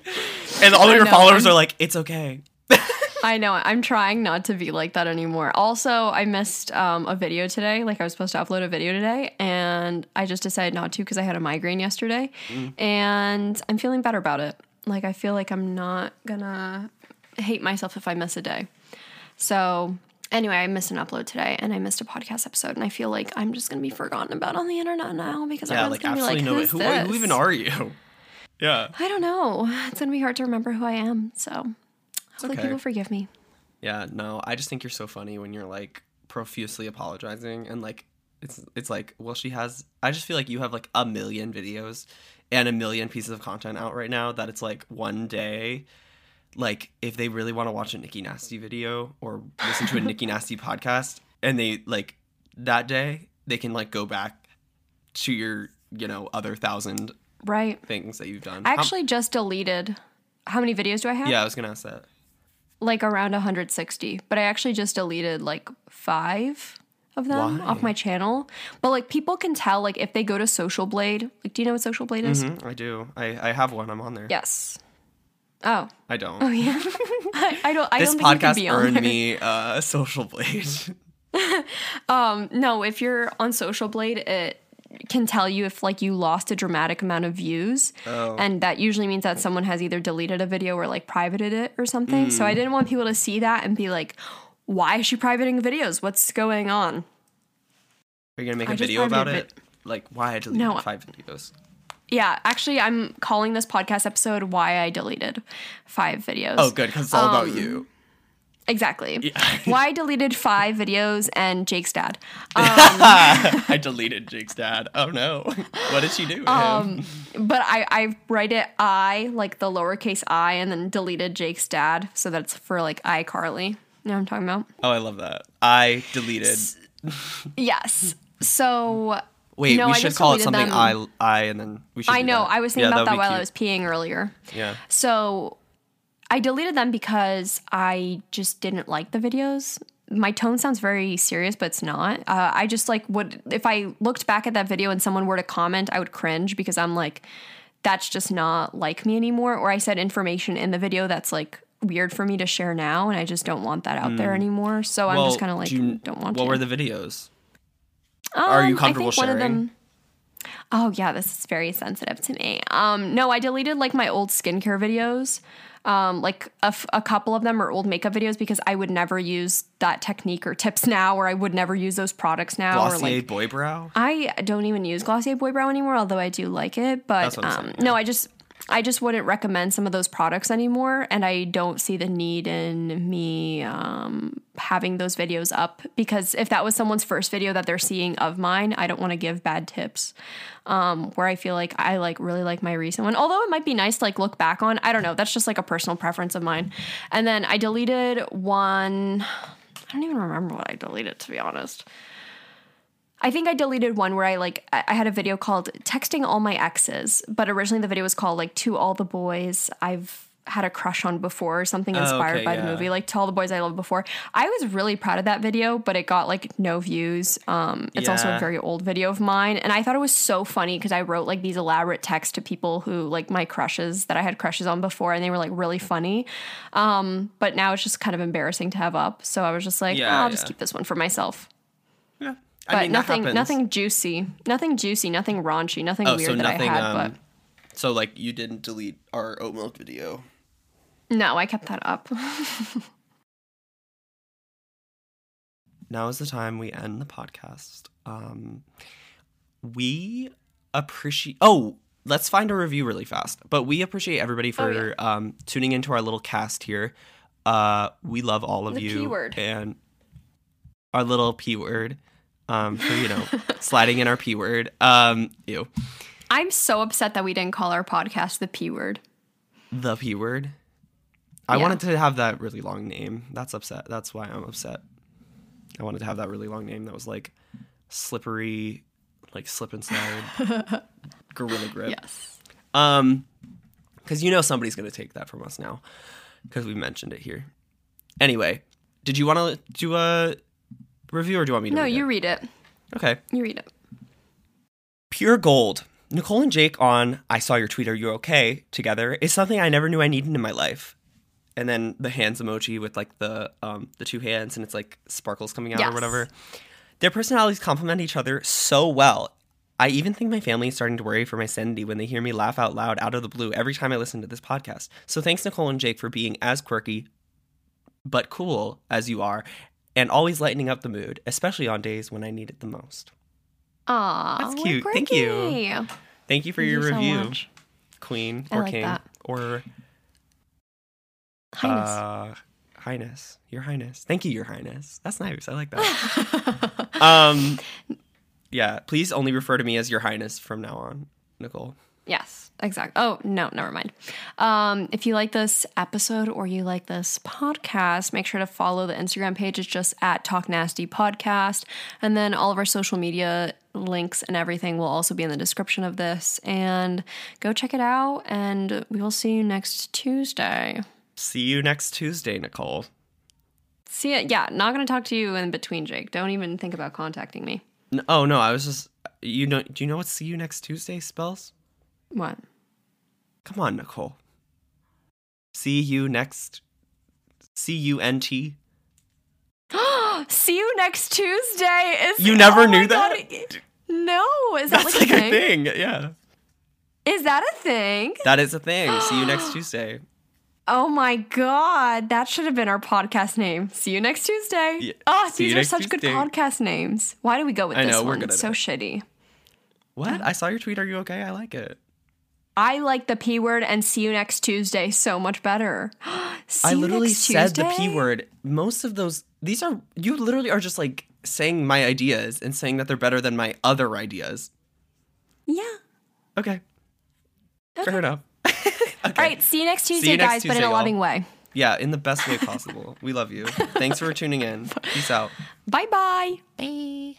Speaker 2: And all of your
Speaker 1: know,
Speaker 2: followers
Speaker 1: I'm-
Speaker 2: are like, "It's okay."
Speaker 1: I know. I'm trying not to be like that anymore. Also, I missed um, a video today. Like I was supposed to upload a video today, and I just decided not to because I had a migraine yesterday, and I'm feeling better about it. Like I feel like I'm not gonna hate myself if I miss a day. So anyway, I missed an upload today, and I missed a podcast episode, and I feel like I'm just gonna be forgotten about on the internet now because
Speaker 2: Yeah,
Speaker 1: everyone's
Speaker 2: like
Speaker 1: gonna be like,
Speaker 2: no. Who,
Speaker 1: this?"
Speaker 2: who even are you? Yeah,
Speaker 1: I don't know. It's gonna be hard to remember who I am. So hopefully
Speaker 2: okay.
Speaker 1: people forgive me.
Speaker 2: yeah. No, I just think you're so funny when you're like profusely apologizing and like it's it's like, well, she has. I just feel like you have like a million videos and a million pieces of content out right now that it's like one day like if they really want to watch a Nikki Nasty video or listen to a Nikki Nasty podcast and they like that day they can like go back to your you know other thousand
Speaker 1: Right.
Speaker 2: things that you've done.
Speaker 1: I
Speaker 2: How-
Speaker 1: actually just deleted. How many videos do I have?
Speaker 2: yeah, I was gonna ask that.
Speaker 1: Like around 160. But I actually just deleted like five of them
Speaker 2: Why?
Speaker 1: off my channel. But like people can tell like if they go to Social Blade. Like, do you know what Social Blade is?
Speaker 2: Mhm, I do. I I have one. I'm on there.
Speaker 1: Yes. Oh.
Speaker 2: I don't.
Speaker 1: Oh yeah. I, I don't. I
Speaker 2: this
Speaker 1: don't think you can be on
Speaker 2: earned
Speaker 1: there.
Speaker 2: me uh, a social blade.
Speaker 1: Um, no, if you're on Social Blade, it can tell you if like you lost a dramatic amount of views,
Speaker 2: Oh.
Speaker 1: and that usually means that someone has either deleted a video or like privated it or something. So
Speaker 2: Mm.
Speaker 1: I didn't want people to see that and be like, "Why is she privating videos? What's going on?"
Speaker 2: Are you gonna make
Speaker 1: I
Speaker 2: a video about
Speaker 1: privated
Speaker 2: it? Like why I deleted
Speaker 1: No.
Speaker 2: five videos?
Speaker 1: Yeah, actually, I'm calling this podcast episode "Why I Deleted Five Videos."
Speaker 2: Oh, good, because it's all about
Speaker 1: Um,
Speaker 2: you.
Speaker 1: Exactly. Why I deleted five videos and Jake's dad. Um,
Speaker 2: I deleted Jake's dad. Oh no. What did she do?
Speaker 1: Um, but I, I write it I, like the lowercase I, and then deleted Jake's dad. So that's for like iCarly. You know what I'm talking about?
Speaker 2: Oh, I love that. I deleted.
Speaker 1: Yes. So
Speaker 2: Wait,
Speaker 1: no,
Speaker 2: we
Speaker 1: I
Speaker 2: should call it something
Speaker 1: them.
Speaker 2: I I and then we should
Speaker 1: I know. I was thinking
Speaker 2: Yeah,
Speaker 1: about that while I was peeing earlier.
Speaker 2: Yeah.
Speaker 1: So I deleted them because I just didn't like the videos. My tone sounds very serious, but it's not. Uh, I just like would if I looked back at that video and someone were to comment, I would cringe because I'm like, that's just not like me anymore. Or I said information in the video that's like weird for me to share now, and I just don't want that out there anymore. So I'm just kind of like,
Speaker 2: do
Speaker 1: don't want
Speaker 2: What
Speaker 1: to.
Speaker 2: were the videos?
Speaker 1: Um,
Speaker 2: Are you comfortable
Speaker 1: think one of
Speaker 2: sharing?
Speaker 1: them- Oh yeah, this is very sensitive to me. Um, no, I deleted like my old skincare videos. Um, like a, f- a couple of them are old makeup videos because I would never use that technique or tips now, or I would never use those products now. or
Speaker 2: Glossier
Speaker 1: like
Speaker 2: boy brow?
Speaker 1: I don't even use Glossier Boy Brow anymore, although I do like it. But
Speaker 2: That's what I'm
Speaker 1: um,
Speaker 2: saying,
Speaker 1: no, I just I just wouldn't recommend some of those products anymore, and I don't see the need in me um, having those videos up because if that was someone's first video that they're seeing of mine, I don't want to give bad tips. Um, where I feel like I like really like my recent one, although it might be nice to like look back on. I don't know. That's just like a personal preference of mine. And then I deleted one. I don't even remember what I deleted to be honest. I think I deleted one where I like I had a video called "Texting All My Exes," but originally the video was called like "To All the Boys I've Had a Crush on Before" or something inspired
Speaker 2: Oh, okay,
Speaker 1: by the movie, like "To All the Boys I Loved Before." I was really proud of that video, but it got like no views. Um, it's also a very old video of mine, and I thought it was so funny because I wrote like these elaborate texts to people who like my crushes that I had crushes on before, and they were like really funny. Um, but now it's just kind of embarrassing to have up, so I was just like,
Speaker 2: Yeah,
Speaker 1: "Oh, I'll just keep this one for myself
Speaker 2: Yeah.
Speaker 1: But
Speaker 2: I mean,
Speaker 1: nothing
Speaker 2: happens.
Speaker 1: nothing juicy nothing juicy nothing raunchy nothing
Speaker 2: Oh,
Speaker 1: weird
Speaker 2: so
Speaker 1: that
Speaker 2: nothing.
Speaker 1: i had
Speaker 2: um, so like you didn't delete our oat milk video.
Speaker 1: no i kept that up
Speaker 2: now is the time we end the podcast. Um, we appreciate. Oh, let's find a review really fast. But we appreciate everybody for
Speaker 1: Oh,
Speaker 2: um, tuning into our little cast here. Uh, we love all of
Speaker 1: The
Speaker 2: you
Speaker 1: P word.
Speaker 2: and our little p word. Um, for you know, sliding in our p word. Um, ew,
Speaker 1: i'm so upset that we didn't call our podcast the p word
Speaker 2: the p word. I
Speaker 1: Yeah.
Speaker 2: wanted to have that really long name. That's upset. That's why I'm upset. I wanted to have that really long name that was like slippery, like slip and slide, gorilla grip.
Speaker 1: yes
Speaker 2: Um, because you know somebody's gonna take that from us now, because we mentioned it here. Anyway, did you want to do a review or do you want me to?
Speaker 1: no
Speaker 2: read
Speaker 1: you
Speaker 2: it?
Speaker 1: read it
Speaker 2: Okay.
Speaker 1: you read it
Speaker 2: Pure gold. Nicole and Jake on I saw your tweet. Are you okay? Together is something I never knew I needed in my life. And then the hands emoji with like the um the two hands and it's like sparkles coming out or whatever. Their personalities complement each other so well. I even think my family is starting to worry for my sanity when they hear me laugh out loud out of the blue every time I listen to this podcast. So thanks Nicole and Jake for being as quirky but cool as you are and always lightening up the mood, especially on days when I need it the most.
Speaker 1: Aw,
Speaker 2: That's cute. Thank you. Thank you for
Speaker 1: Thank
Speaker 2: your
Speaker 1: you
Speaker 2: review.
Speaker 1: much.
Speaker 2: Queen or
Speaker 1: like
Speaker 2: king
Speaker 1: that.
Speaker 2: or
Speaker 1: Highness.
Speaker 2: uh highness your highness thank you your highness that's nice i like that um yeah please only refer to me as your highness from now on nicole
Speaker 1: Yes, exactly. Oh, no, never mind. Um, if you like this episode or you like this podcast, make sure to follow the Instagram page. It's just at Talk Nasty Podcast. And then all of our social media links and everything will also be in the description of this. And go check it out. And we will see you next Tuesday.
Speaker 2: see you next tuesday nicole
Speaker 1: See ya. Yeah, not going to talk to you in between, Jake. Don't even think about contacting me.
Speaker 2: N- oh no i was just you know do you know what see you next tuesday spells
Speaker 1: What?
Speaker 2: come on nicole see you next c-u-n-t
Speaker 1: See you next Tuesday. Is
Speaker 2: You never
Speaker 1: Oh
Speaker 2: knew that?
Speaker 1: God. No, is that
Speaker 2: that's
Speaker 1: like,
Speaker 2: like
Speaker 1: a
Speaker 2: a
Speaker 1: thing?
Speaker 2: thing yeah
Speaker 1: Is that a thing?
Speaker 2: that is a thing see you next tuesday
Speaker 1: Oh my god, that should have been our podcast name. See you next Tuesday.
Speaker 2: Yeah,
Speaker 1: Oh,
Speaker 2: see
Speaker 1: these are such good podcast names. Why do we go with
Speaker 2: I
Speaker 1: this
Speaker 2: know, we're
Speaker 1: one?
Speaker 2: good
Speaker 1: It's so
Speaker 2: it.
Speaker 1: shitty.
Speaker 2: what i saw your tweet are you okay i like it
Speaker 1: I like the P word and see you next Tuesday so much better. see
Speaker 2: I
Speaker 1: you
Speaker 2: literally
Speaker 1: next
Speaker 2: said the P word. Most of those, these are, you literally are just like saying my ideas and saying that they're better than my other ideas.
Speaker 1: Yeah.
Speaker 2: Okay. Fair enough. okay.
Speaker 1: All right. See you next Tuesday,
Speaker 2: you next
Speaker 1: guys, but in a
Speaker 2: y'all.
Speaker 1: loving way.
Speaker 2: Yeah, in the best way possible. we love you. Thanks for tuning in. Peace out.
Speaker 1: Bye bye.
Speaker 2: Bye.